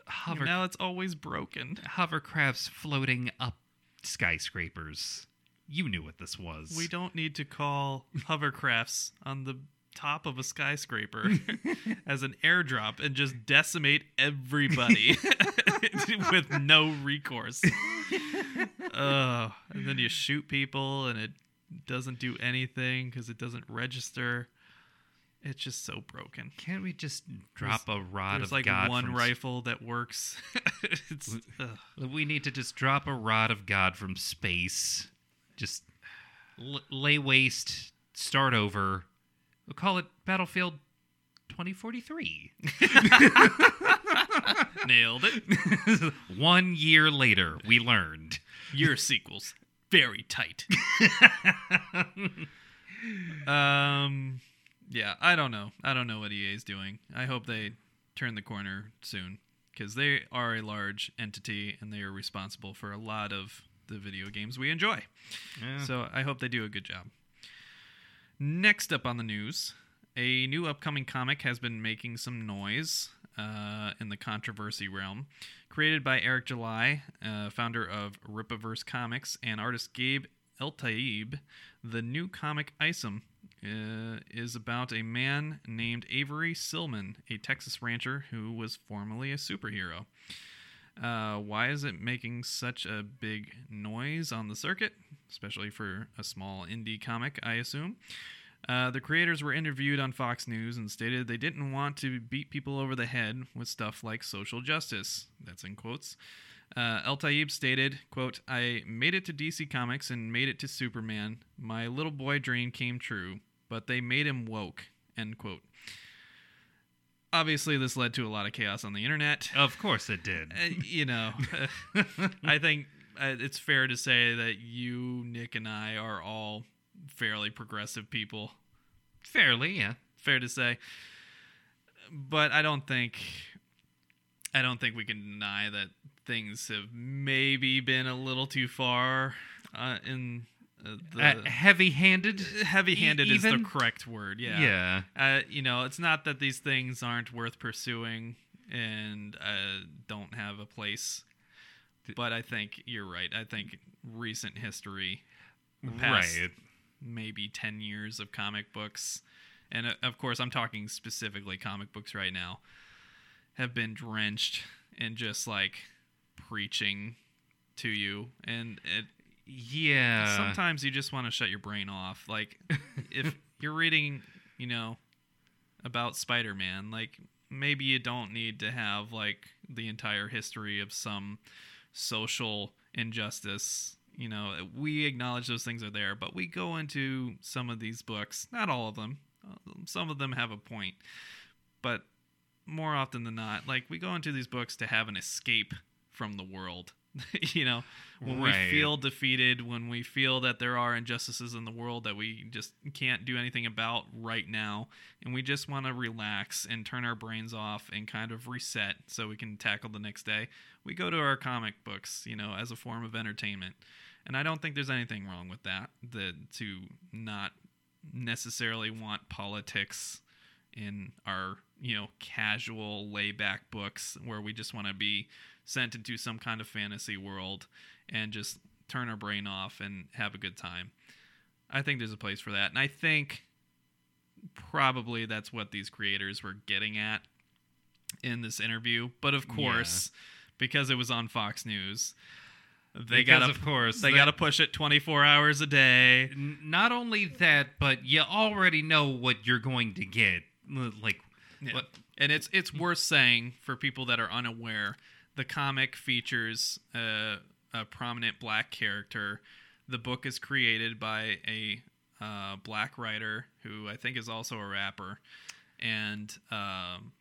Hover Now it's always broken. hovercrafts floating up skyscrapers. You knew what this was. We don't need to call hovercrafts on the top of a skyscraper as an airdrop and just decimate everybody with no recourse. Ugh. and then you shoot people and it doesn't do anything because it doesn't register. It's just so broken. Can't we just drop a rod There's of like God? one from rifle that works. it's ugh. We need to just drop a rod of God from space. Just l- lay waste. Start over. We'll call it Battlefield 2043. nailed it. One year later, we learned. Your sequels very tight. um, yeah, I don't know. I don't know what EA is doing. I hope they turn the corner soon because they are a large entity and they are responsible for a lot of the video games we enjoy. Yeah. So I hope they do a good job. Next up on the news, a new upcoming comic has been making some noise uh, in the controversy realm. Created by Eric July, uh, founder of Rippaverse Comics, and artist Gabe Eltaeb, the new comic Isom is about a man named Avery Silman, a Texas rancher who was formerly a superhero. Uh, why is it making such a big noise on the circuit, especially for a small indie comic, I assume? Uh, the creators were interviewed on Fox News and stated they didn't want to beat people over the head with stuff like social justice. That's in quotes. Uh, Eltaeb stated, quote, I made it to DC Comics and made it to Superman. My little boy dream came true, but they made him woke, end quote. Obviously, this led to a lot of chaos on the internet. Of course it did. Uh, you know, I think uh, it's fair to say that you, Nick, and I are all fairly progressive people. Fairly, yeah. Fair to say, but I don't think I don't think we can deny that things have maybe been a little too far uh, in uh, the Uh, heavy-handed. heavy-handed is the correct word. Yeah. Yeah. Uh, you know, it's not that these things aren't worth pursuing and uh, don't have a place, but I think you're right. I think recent history, the past Right. maybe 10 years of comic books, and uh, of course, I'm talking specifically comic books right now, have been drenched in just like preaching to you. And it, Yeah. sometimes you just want to shut your brain off. Like if you're reading, you know, about Spider-Man, like maybe you don't need to have like the entire history of some social injustice. You know, we acknowledge those things are there, but we go into some of these books, not all of them. uh, Some of them have a point, but more often than not, like we go into these books to have an escape from the world. you know, when Right. we feel defeated, when we feel that there are injustices in the world that we just can't do anything about right now, and we just want to relax and turn our brains off and kind of reset so we can tackle the next day, we go to our comic books, you know, as a form of entertainment. And I don't think there's anything wrong with that, that to not necessarily want politics in our you know casual layback books where we just want to be sent into some kind of fantasy world and just turn our brain off and have a good time i think there's a place for that and i think probably that's what these creators were getting at in this interview but of course because it was on fox news They gotta, of course, they gotta push it 24 hours a day. N- not only that, but you already know what you're going to get. Like, Yeah. And it's it's worth saying for people that are unaware, the comic features uh, a prominent black character. The book is created by a uh, black writer who I think is also a rapper and um,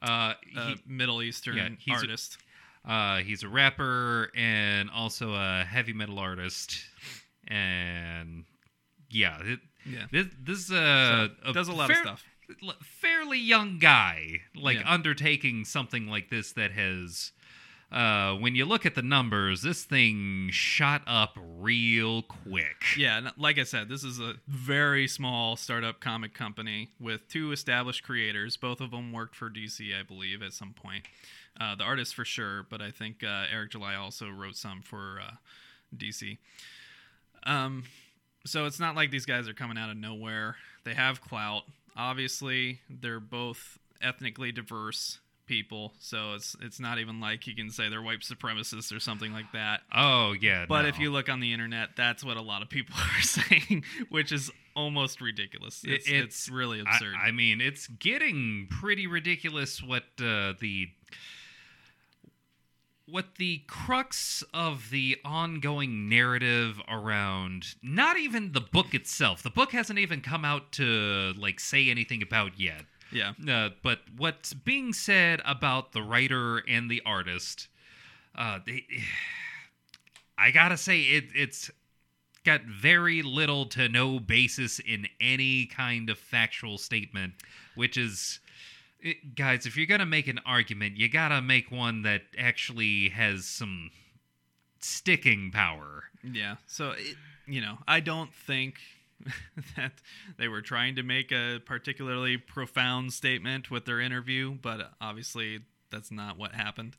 Uh, a he, Middle Eastern yeah, he's a- artist. uh, he's a rapper and also a heavy metal artist, and yeah, it, yeah, this this is a, So, does a lot of stuff. Fairly young guy, like Yeah. undertaking something like this that has. Uh, when you look at the numbers, this thing shot up real quick. Yeah, like I said, this is a very small startup comic company with two established creators. Both of them worked for DC, I believe, at some point. Uh, the artist for sure, but I think uh, Eric July also wrote some for uh, DC. Um, so it's not like these guys are coming out of nowhere. They have clout. Obviously, they're both ethnically diverse people, so it's it's not even like you can say they're white supremacists or something like that. Oh yeah, But no. if you look on the internet, that's what a lot of people are saying, which is almost ridiculous. It's, it's, it's- really I- absurd. I, mean, it's getting pretty ridiculous what uh, the what the crux of the ongoing narrative around not even the book itself. The book hasn't even come out to like say anything about yet. Yeah, Uh, but what's being said about the writer and the artist, uh, they, I gotta say it, it's got very little to no basis in any kind of factual statement, which is, it, guys, if you're gonna make an argument, you gotta make one that actually has some sticking power. yeah. So it, you know, I don't think that they were trying to make a particularly profound statement with their interview, but obviously that's not what happened.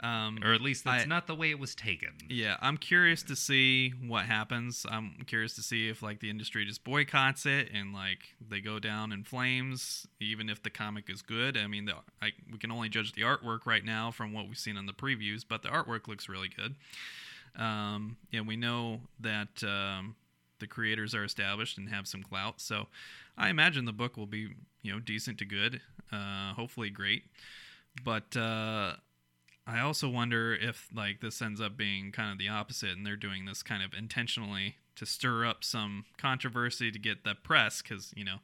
Um, Or at least that's I- not the way it was taken. Yeah, I'm curious to see what happens. I'm curious to see if like the industry just boycotts it and like they go down in flames, even if the comic is good. I mean, the, I, we can only judge the artwork right now from what we've seen in the previews, but the artwork looks really good. Um, yeah, we know that um, the creators are established and have some clout, so I imagine the book will be you know decent to good, uh, hopefully great. But uh, I also wonder if like this ends up being kind of the opposite, and they're doing this kind of intentionally to stir up some controversy to get the press, because you know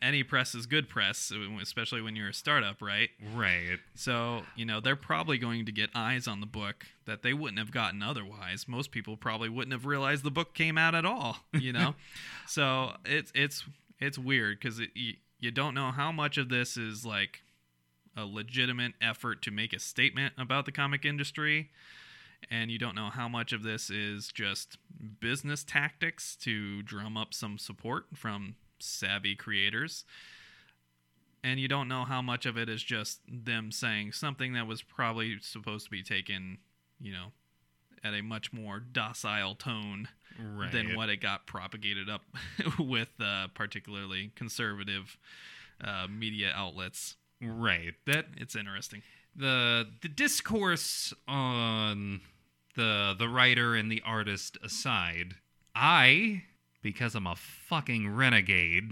any press is good press, especially when you're a startup, right? Right. So you know they're probably going to get eyes on the book that they wouldn't have gotten otherwise. Most people probably wouldn't have realized the book came out at all. You know, so it's it's it's weird because it, you, you don't know how much of this is like a legitimate effort to make a statement about the comic industry and you don't know how much of this is just business tactics to drum up some support from savvy creators and you don't know how much of it is just them saying something that was probably supposed to be taken you know at a much more docile tone Right. than what it got propagated up with uh, particularly conservative uh, media outlets Right. That it's interesting the the discourse on the the writer and the artist aside, I, because I'm a fucking renegade,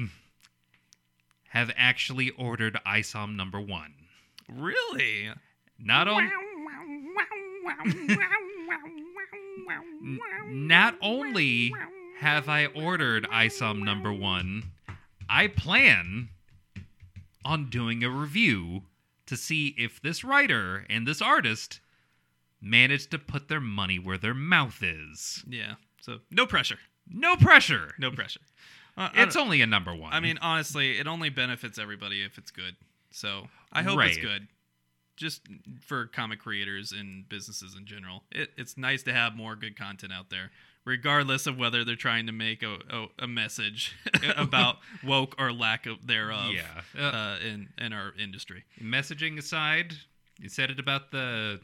have actually ordered ISOM number one. really Not on, not only have I ordered ISOM number one, I plan on doing a review to see if this writer and this artist managed to put their money where their mouth is. yeah so no pressure No pressure. no pressure Uh, It's only a number one. I mean honestly it only benefits everybody if it's good so i hope it's good just for comic creators and businesses in general it, it's nice to have more good content out there regardless of whether they're trying to make a, a, a message about woke or lack of thereof yeah. Uh, uh, in in our industry. messaging aside, you said it about the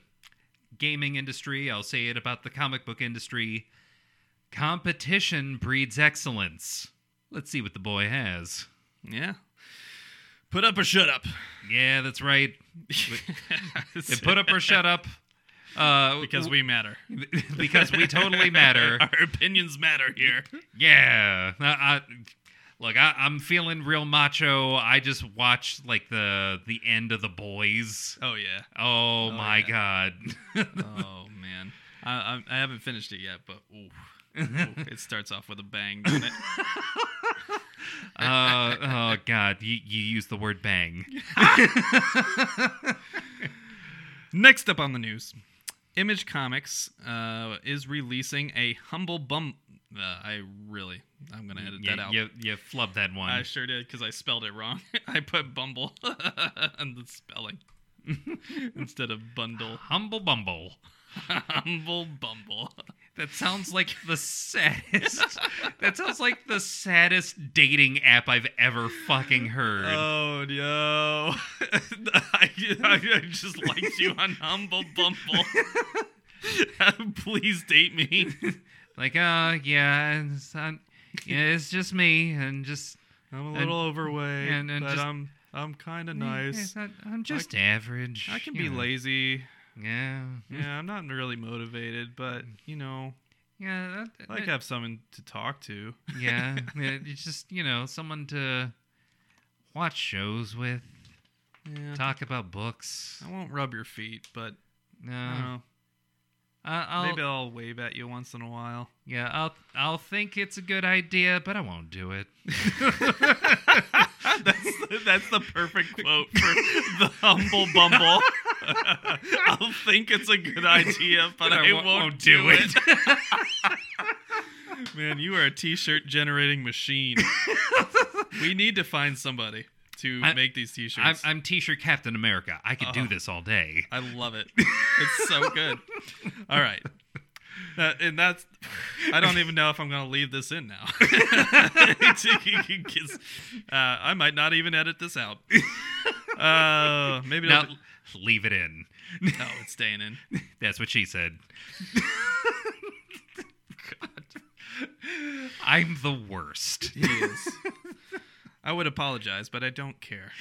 gaming industry. I'll say it about the comic book industry. Competition breeds excellence. Let's see what the boy has. Yeah. Put up or shut up. Yeah, that's right. And put up or shut up. Uh, because we matter. because we totally matter. Our opinions matter here. Yeah. I, I, look, I, I'm feeling real macho. I just watched like the the end of the boys. Oh yeah. Oh, my yeah. god. Oh man. I, I I haven't finished it yet, but ooh, ooh, it starts off with a bang, doesn't it? uh, oh god, you you use the word bang. Next up on the news, Image Comics uh, is releasing a humble bum. Uh, I really, I'm gonna edit Yeah, that out. you you flubbed that one. I sure did because I spelled it wrong. I put Bumble on the spelling instead of bundle. Humble Bumble. Humble Bumble. That sounds like the saddest. that sounds like the saddest dating app I've ever fucking heard. Oh no! I, I just liked you on Humble Bumble. Please date me. like, uh, yeah, it's, yeah, it's just me, and just I'm a And- little overweight, and- and but just- I'm I'm kind of nice. Yeah, I'm just average. I can be know. lazy. Yeah, Yeah, I'm not really motivated, but you know, yeah, that, I like to have someone to talk to. yeah. It's just you know someone to watch shows with, Yeah. talk about books. I won't rub your feet, but No, I don't know. Uh, I'll, Maybe I'll wave at you once in a while. yeah, I'll I'll think it's a good idea, but I won't do it. that's the, that's the perfect quote for the humble bumble. I'll think it's a good idea, but I, won't, do it. Man, you are a t-shirt generating machine. we need to find somebody to I- make these t-shirts. I'm T-shirt Captain America. I could do this all day. I love it. It's so good. All right. And that's I don't even know if I'm gonna leave this in now. uh, I might not even edit this out. Uh, maybe Now, leave it in. no, it's staying in. That's what she said. God. I'm the worst. He is. I would apologize, but I don't care.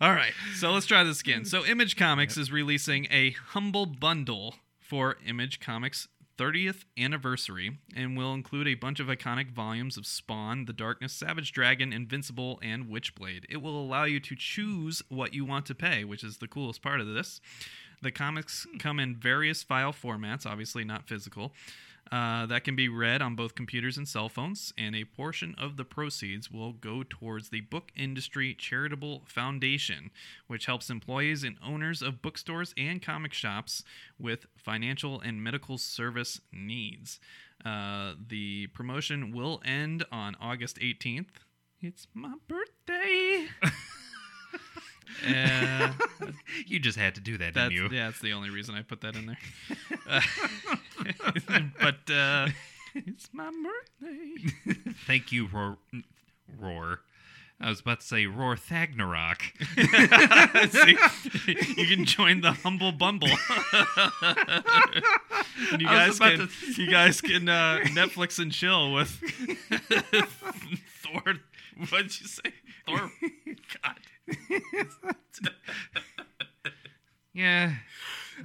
All right, so let's try this again. So, Image Comics is releasing a humble bundle for Image Comics 30th anniversary and will include a bunch of iconic volumes of Spawn, The Darkness, Savage Dragon, Invincible, and Witchblade. It will allow you to choose what you want to pay, which is the coolest part of this. The comics come in various file formats, obviously not physical, uh, that can be read on both computers and cell phones, and a portion of the proceeds will go towards the Book Industry Charitable Foundation, which helps employees and owners of bookstores and comic shops with financial and medical service needs. Uh, the promotion will end on August 18th. It's my birthday. Uh, You just had to do that, that's, didn't you? yeah, that's the only reason I put that in there. Uh, but uh, it's my birthday. Thank you, Roar. Roar. I was about to say Roar Thagnarok. See, you can join the humble bumble. and you guys can, you guys can uh, Netflix and chill with Thor. What'd you say? Thor. God. Yeah.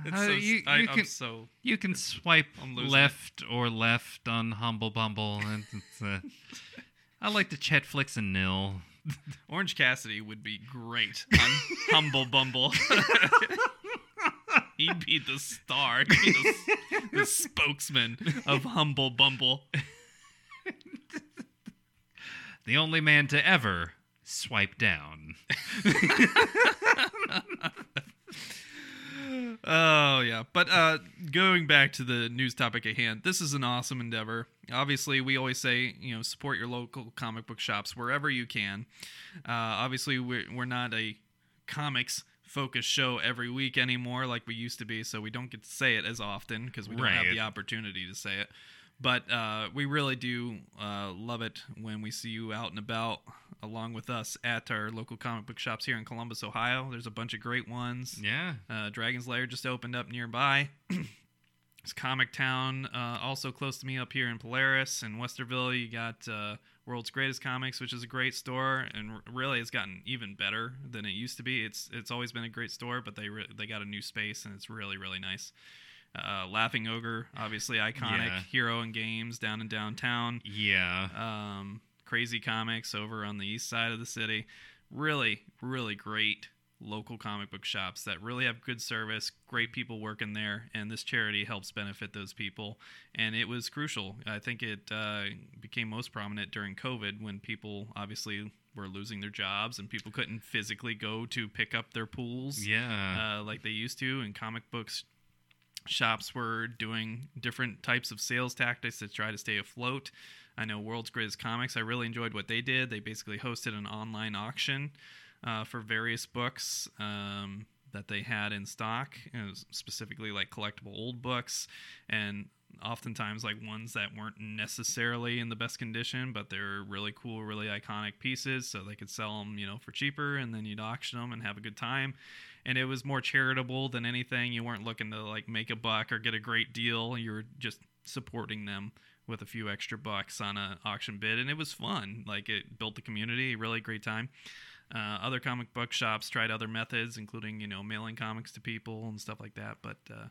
It's Uh, so, you- I, you I'm can- so You can swipe left or left on Humble Bumble. And uh, I like to Chetflix and nil. Orange Cassidy would be great on Humble Bumble. He'd be the star. Be the, the spokesman of Humble Bumble. The only man to ever swipe down. Oh yeah, but uh, going back to the news topic at hand, this is an awesome endeavor. Obviously, we always say you know support your local comic book shops wherever you can. Uh, obviously, we're we're not a comics focused show every week anymore like we used to be, so we don't get to say it as often because we don't have the opportunity to say it. But uh, we really do uh, love it when we see you out and about along with us at our local comic book shops here in Columbus, Ohio. There's a bunch of great ones. Yeah. Uh, Dragon's Lair just opened up nearby. It's Comic Town, uh, also close to me up here in Polaris and Westerville. You got uh, World's Greatest Comics, which is a great store, and r- really it's gotten even better than it used to be. It's it's always been a great store, but they re- they got a new space and it's really really nice. Uh, Laughing Ogre, obviously iconic Yeah. hero in games down in downtown. Yeah. Um, Crazy Comics over on the east side of the city. Really, really great local comic book shops that really have good service, great people working there, and this charity helps benefit those people. And it was crucial. I think it uh, became most prominent during COVID when people obviously were losing their jobs and people couldn't physically go to pick up their pools Yeah. uh, like they used to, and comic books shops were doing different types of sales tactics to try to stay afloat. I know World's Greatest Comics. I really enjoyed what they did. They basically hosted an online auction uh, for various books um, that they had in stock, specifically like collectible old books, and oftentimes like ones that weren't necessarily in the best condition, but they're really cool, really iconic pieces. So they could sell them, you know, for cheaper, and then you'd auction them and have a good time. And it was more charitable than anything. You weren't looking to like make a buck or get a great deal. You were just supporting them with a few extra bucks on an auction bid, and it was fun. Like it built the community, really great time. Uh, other comic book shops tried other methods, including you know mailing comics to people and stuff like that. But uh,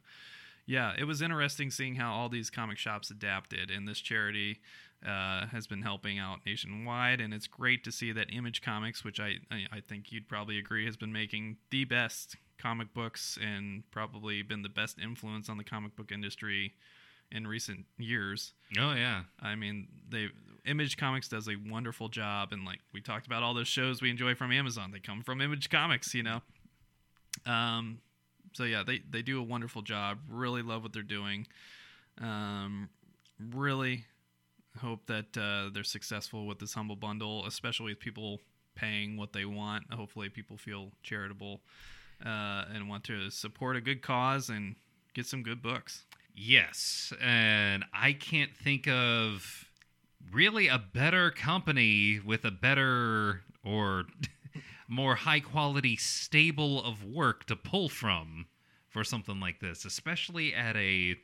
yeah, it was interesting seeing how all these comic shops adapted, and this charity uh, has been helping out nationwide. And it's great to see that Image Comics, which I I I think you'd probably agree has been making the best comic books and probably been the best influence on the comic book industry in recent years. oh yeah. I mean, they Image Comics does a wonderful job, and like we talked about, all those shows we enjoy from Amazon, they come from Image Comics, you know. Um, so yeah, they they do a wonderful job. Really love what they're doing. Um, really hope that uh, they're successful with this humble bundle, especially with people paying what they want. Hopefully, people feel charitable uh, and want to support a good cause and get some good books. Yes, and I can't think of really a better company with a better or more high quality stable of work to pull from for something like this, especially at a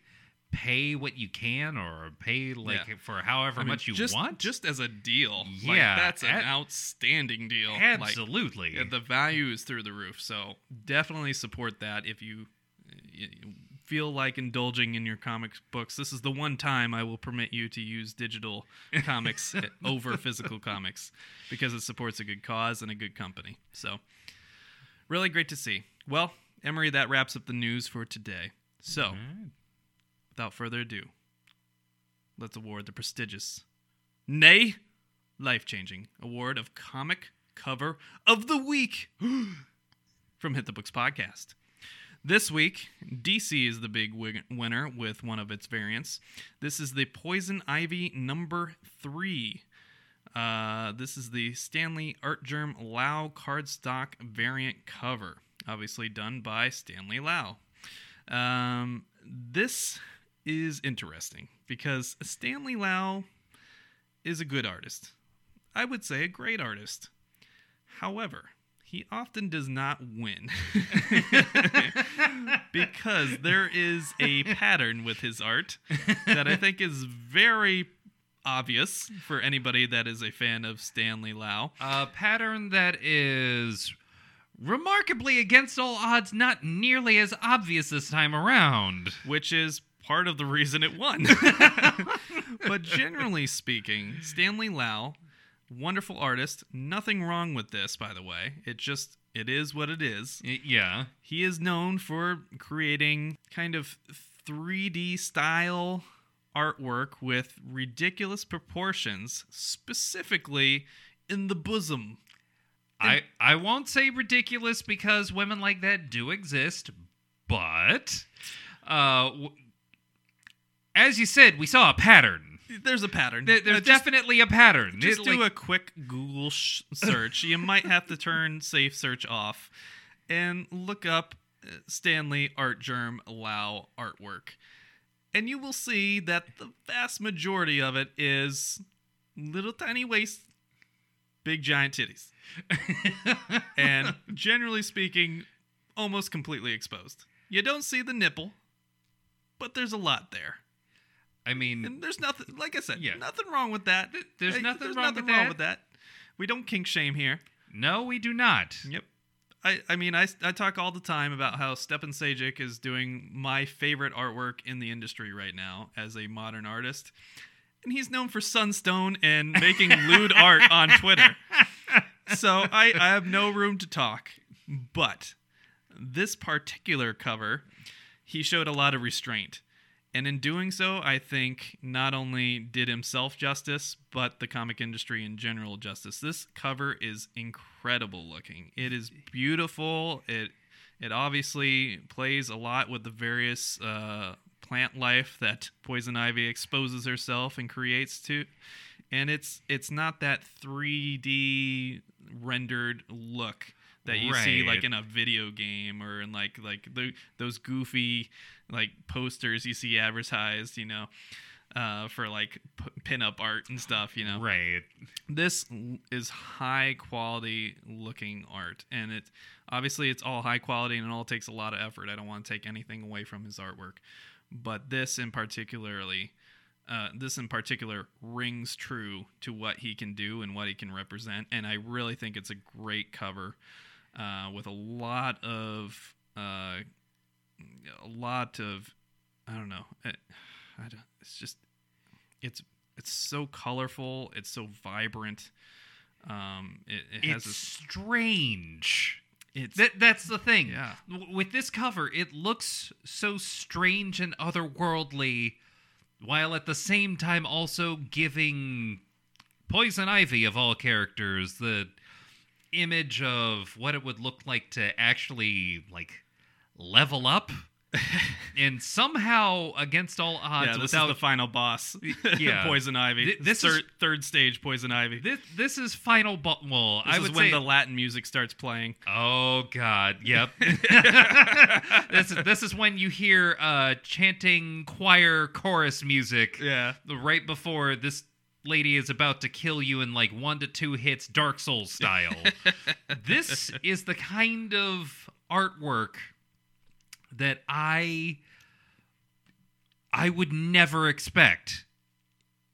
pay what you can or pay like Yeah. for however I mean, much you just, want. just as a deal. like, Yeah, that's an at- outstanding deal. Like, Absolutely. yeah, the value is through the roof. So definitely support that if you feel like indulging in your comics books. This is the one time I will permit you to use digital comics over physical comics because it supports a good cause and a good company. So really great to see. Well, Emery, that wraps up the news for today. So right. without further ado, let's award the prestigious, nay, life changing award of Comic Cover of the Week from Hit the Books Podcast. This week, DC is the big winner with one of its variants. This is the Poison Ivy number three. Uh, this is the Stanley Artgerm Lau cardstock variant cover, obviously done by Stanley Lau. Um, this is interesting because Stanley Lau is a good artist. I would say a great artist. However, he often does not win because there is a pattern with his art that I think is very obvious for anybody that is a fan of Stanley Lau. a pattern that is remarkably against all odds not nearly as obvious this time around. which is part of the reason it won. but generally speaking, Stanley Lau, wonderful artist. Nothing wrong with this, by the way. It just it is what it is. Y- Yeah. He is known for creating kind of 3D style artwork with ridiculous proportions, specifically in the bosom. I I won't say ridiculous because women like that do exist, but uh w- as you said, we saw a pattern. There's a pattern. There- Uh, There's just- definitely a pattern. Just It, do like- a quick Google sh- search. you might have to turn safe search off and look up uh, Stanley Artgerm Lau artwork. And you will see that the vast majority of it is little tiny waist, big giant titties. and generally speaking, almost completely exposed. You don't see the nipple, but there's a lot there. I mean, And there's nothing, like I said, Yeah. nothing wrong with that. there's nothing there's wrong nothing with wrong that. with that. We don't kink shame here. no, we do not. Yep. I, I mean, I, I talk all the time about how Stjepan Sejic is doing my favorite artwork in the industry right now as a modern artist. And he's known for Sunstone and making lewd art on Twitter. So I, I have no room to talk. But this particular cover, he showed a lot of restraint. And in doing so, I think not only did himself justice, but the comic industry in general justice. This cover is incredible looking. It is beautiful. It it obviously plays a lot with the various uh, plant life that poison ivy exposes herself and creates to, and it's it's not that 3D rendered look that you see like in a video game or in like like the, those goofy like posters you see advertised, you know, uh, for like p- pinup art and stuff, you know. Right. This is high quality looking art, and it obviously it's all high quality and it all takes a lot of effort. I don't want to take anything away from his artwork, but this in particularly. Uh, this in particular rings true to what he can do and what he can represent, and I really think it's a great cover uh, with a lot of uh, a lot of I don't know. It, I don't, it's just it's it's so colorful. It's so vibrant. Um, it, it has It's this. strange. It's That, that's the thing. Yeah. With this cover, it looks so strange and otherworldly, while at the same time also giving Poison Ivy, of all characters, the image of what it would look like to actually, like, level up. and somehow, against all odds, yeah. This without is the final boss. yeah. Poison Ivy. Th- this third is- third stage Poison Ivy. this, this is final. Bo- well, This I is would when say the Latin music starts playing. Oh God, yep. this is this is when you hear uh chanting choir chorus music Yeah. right before this lady is about to kill you in like one to two hits Dark Souls style. this is the kind of artwork that I I would never expect.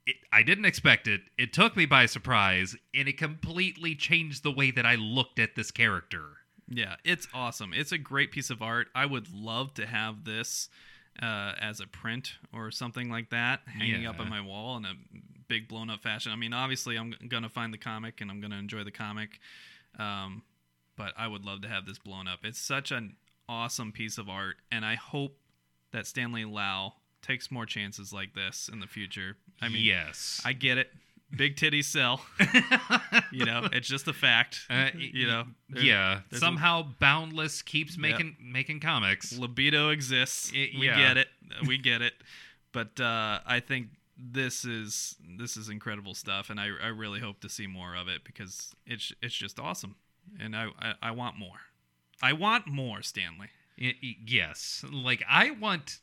It, I didn't expect it. It took me by surprise, and it completely changed the way that I looked at this character. Yeah, it's awesome. It's a great piece of art. I would love to have this uh, as a print or something like that hanging up on my wall in a big blown up fashion. I mean, obviously, I'm going to find the comic and I'm going to enjoy the comic, um, but I would love to have this blown up. It's such an awesome piece of art, and I hope that Stanley Lau takes more chances like this in the future. I mean, yes, I get it. Big titties sell. you know, it's just a fact. Uh, you know, yeah. there's a- Somehow, Boundless keeps Yep. making making comics. libido exists. I- we yeah. get it. We get it. But uh, I think this is this is incredible stuff, and I, I really hope to see more of it because it's it's just awesome, and I, I, I want more. I want more, Stanley. Y- y- yes, like I want.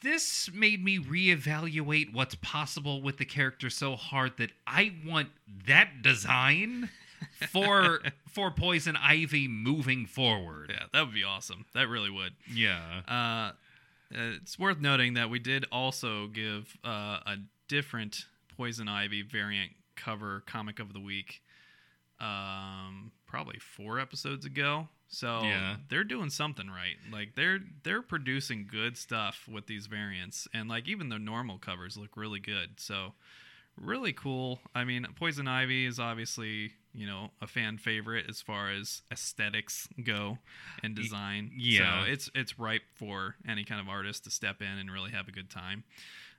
This made me reevaluate what's possible with the character so hard that I want that design for for Poison Ivy moving forward. Yeah, that would be awesome. That really would. Yeah. Uh, it's worth noting that we did also give uh, a different Poison Ivy variant cover comic of the week, um, probably four episodes ago. So Yeah. they're doing something right. Like they're they're producing good stuff with these variants, and like even the normal covers look really good. So really cool. I mean, Poison Ivy is obviously you know a fan favorite as far as aesthetics go and design. yeah. so it's it's ripe for any kind of artist to step in and really have a good time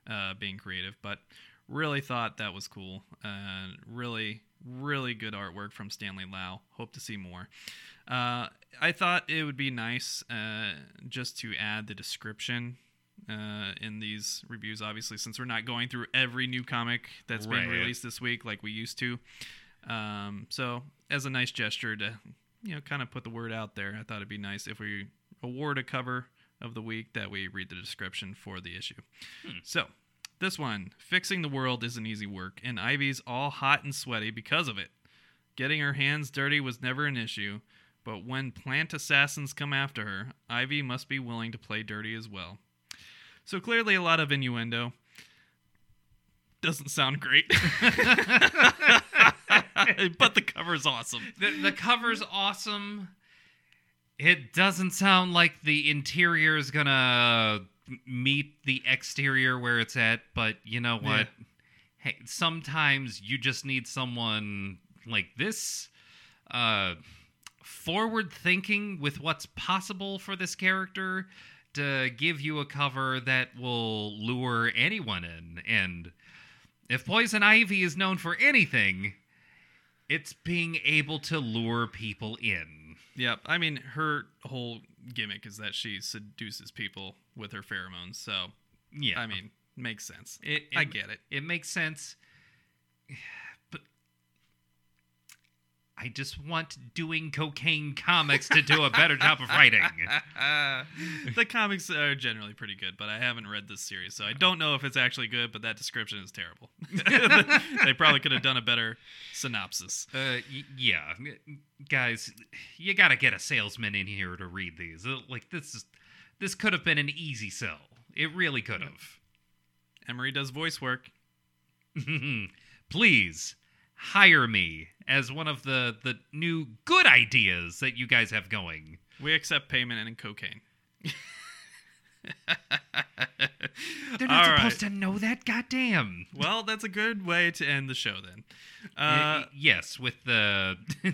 uh, being creative. But really thought that was cool. Uh, really, really good artwork from Stanley Lau. Hope to see more. Uh, I thought it would be nice uh, just to add the description uh, in these reviews, obviously, since we're not going through every new comic that's being been released this week like we used to. Um, so, as a nice gesture to, you know, kind of put the word out there, I thought it'd be nice if we award a cover of the week that we read the description for the issue. So, this one, fixing the world isn't easy work, and Ivy's all hot and sweaty because of it. Getting her hands dirty was never an issue, but when plant assassins come after her, Ivy must be willing to play dirty as well. So clearly a lot of innuendo. Doesn't sound great. but the cover's awesome. The, the cover's awesome. It doesn't sound like the interior is gonna meet the exterior where it's at, but you know what? Yeah. Hey, sometimes you just need someone like this, uh, forward thinking with what's possible for this character to give you a cover that will lure anyone in. And if Poison Ivy is known for anything, it's being able to lure people in. Yep. I mean, her whole gimmick is that she seduces people with her pheromones. So, Yeah, I mean, makes sense. it, I get it. It makes sense, I just want doing cocaine comics to do a better job of writing. the comics are generally pretty good, but I haven't read this series, so I don't know if it's actually good. But that description is terrible. they probably could have done a better synopsis. Uh, y- yeah, guys, you gotta get a salesman in here to read these. Uh, Like this is, this could have been an easy sell. It really could have. Emery does voice work. Please hire me as one of the the new good ideas that you guys have going. We accept payment and cocaine. They're not All supposed right. to know that. Goddamn. Well, that's a good way to end the show then. Uh, Uh, yes, with the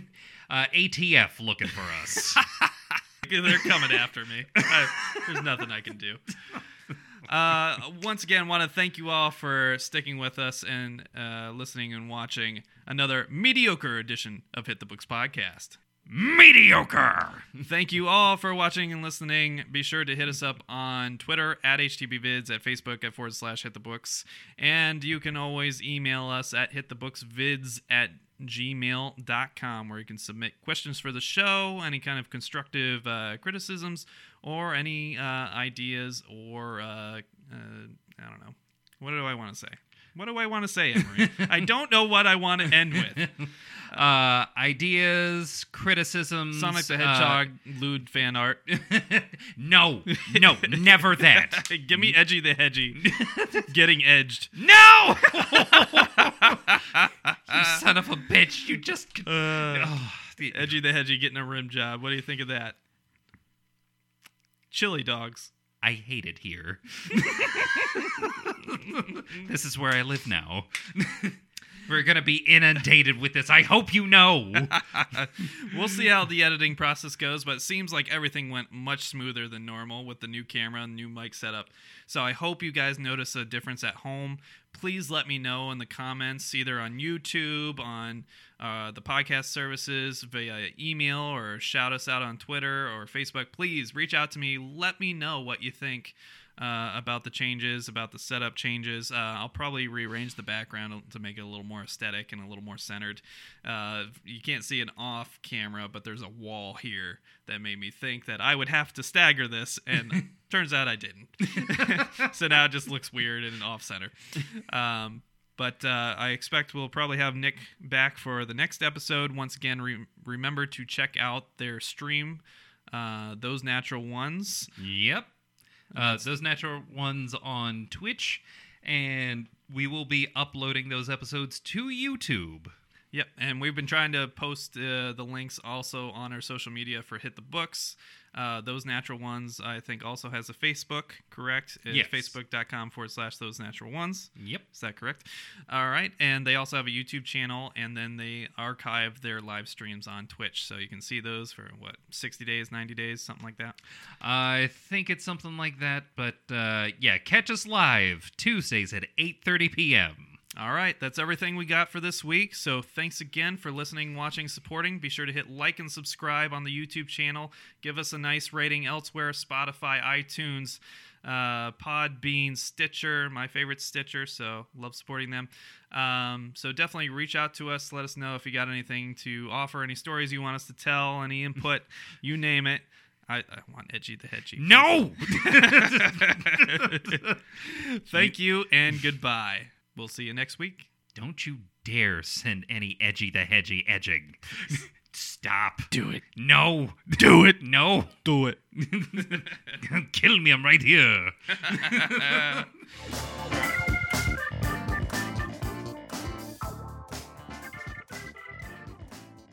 uh, ATF looking for us. They're coming after me. I, there's nothing I can do. Uh, once again, want to thank you all for sticking with us and uh, listening and watching another mediocre edition of Hit the Books podcast. Mediocre. Thank you all for watching and listening. Be sure to hit us up on Twitter at HTBVids, at Facebook at forward slash hit the books. And you can always email us at hitthebooksvids at gmail.com where you can submit questions for the show, any kind of constructive uh, criticisms, or any uh, ideas, or uh, uh, I don't know. What do I want to say? What do I want to say, Emery? I don't know what I want to end with. Uh, ideas, criticisms. Sonic the uh, Hedgehog, lewd fan art. no, no, never that. Give me Edgy the Hedgy. Getting edged. No! you son of a bitch! You just. Uh, Oh, the- Edgy the Hedgy getting a rim job. What do you think of that? Chili dogs. I hate it here. this is where I live now. We're gonna be inundated with this. I hope you know. We'll see how the editing process goes, but it seems like everything went much smoother than normal with the new camera and new mic setup. So I hope you guys notice a difference at home. Please let me know in the comments, either on YouTube, on uh, the podcast services, via email, or shout us out on Twitter or Facebook. Please reach out to me. Let me know what you think uh, about the changes, about the setup changes. Uh, I'll probably rearrange the background to make it a little more aesthetic and a little more centered. Uh, you can't see it off camera, but there's a wall here that made me think that I would have to stagger this, and turns out I didn't. so now it just looks weird and off center. Um, but uh, I expect we'll probably have Nick back for the next episode. Once again, re- remember to check out their stream, uh, Those Natural Ones. Yep. Uh, those natural ones on Twitch, and we will be uploading those episodes to YouTube. Yep, and we've been trying to post uh, the links also on our social media for Hit the Books. Uh, those natural ones, I think, also has a Facebook, correct? It's Yes. Facebook.com forward slash those natural ones. Yep. Is that correct? All right. And they also have a YouTube channel, and then they archive their live streams on Twitch. So you can see those for, what, 60 days, 90 days, something like that? I think it's something like that, but uh, yeah, catch us live Tuesdays at 8:30 p.m. All right, that's everything we got for this week. So thanks again for listening, watching, supporting. Be sure to hit like and subscribe on the YouTube channel. Give us a nice rating elsewhere Spotify, iTunes, uh, Podbean, Stitcher, my favorite Stitcher. So love supporting them. Um, so definitely reach out to us. Let us know if you got anything to offer, any stories you want us to tell, any input, you name it. I, I want Edgy the Hedgy. No. Thank you and goodbye. We'll see you next week. Don't you dare send any edgy the hedgy edging. Stop. Do it. No. Do it. No. Do it. Kill me. I'm right here.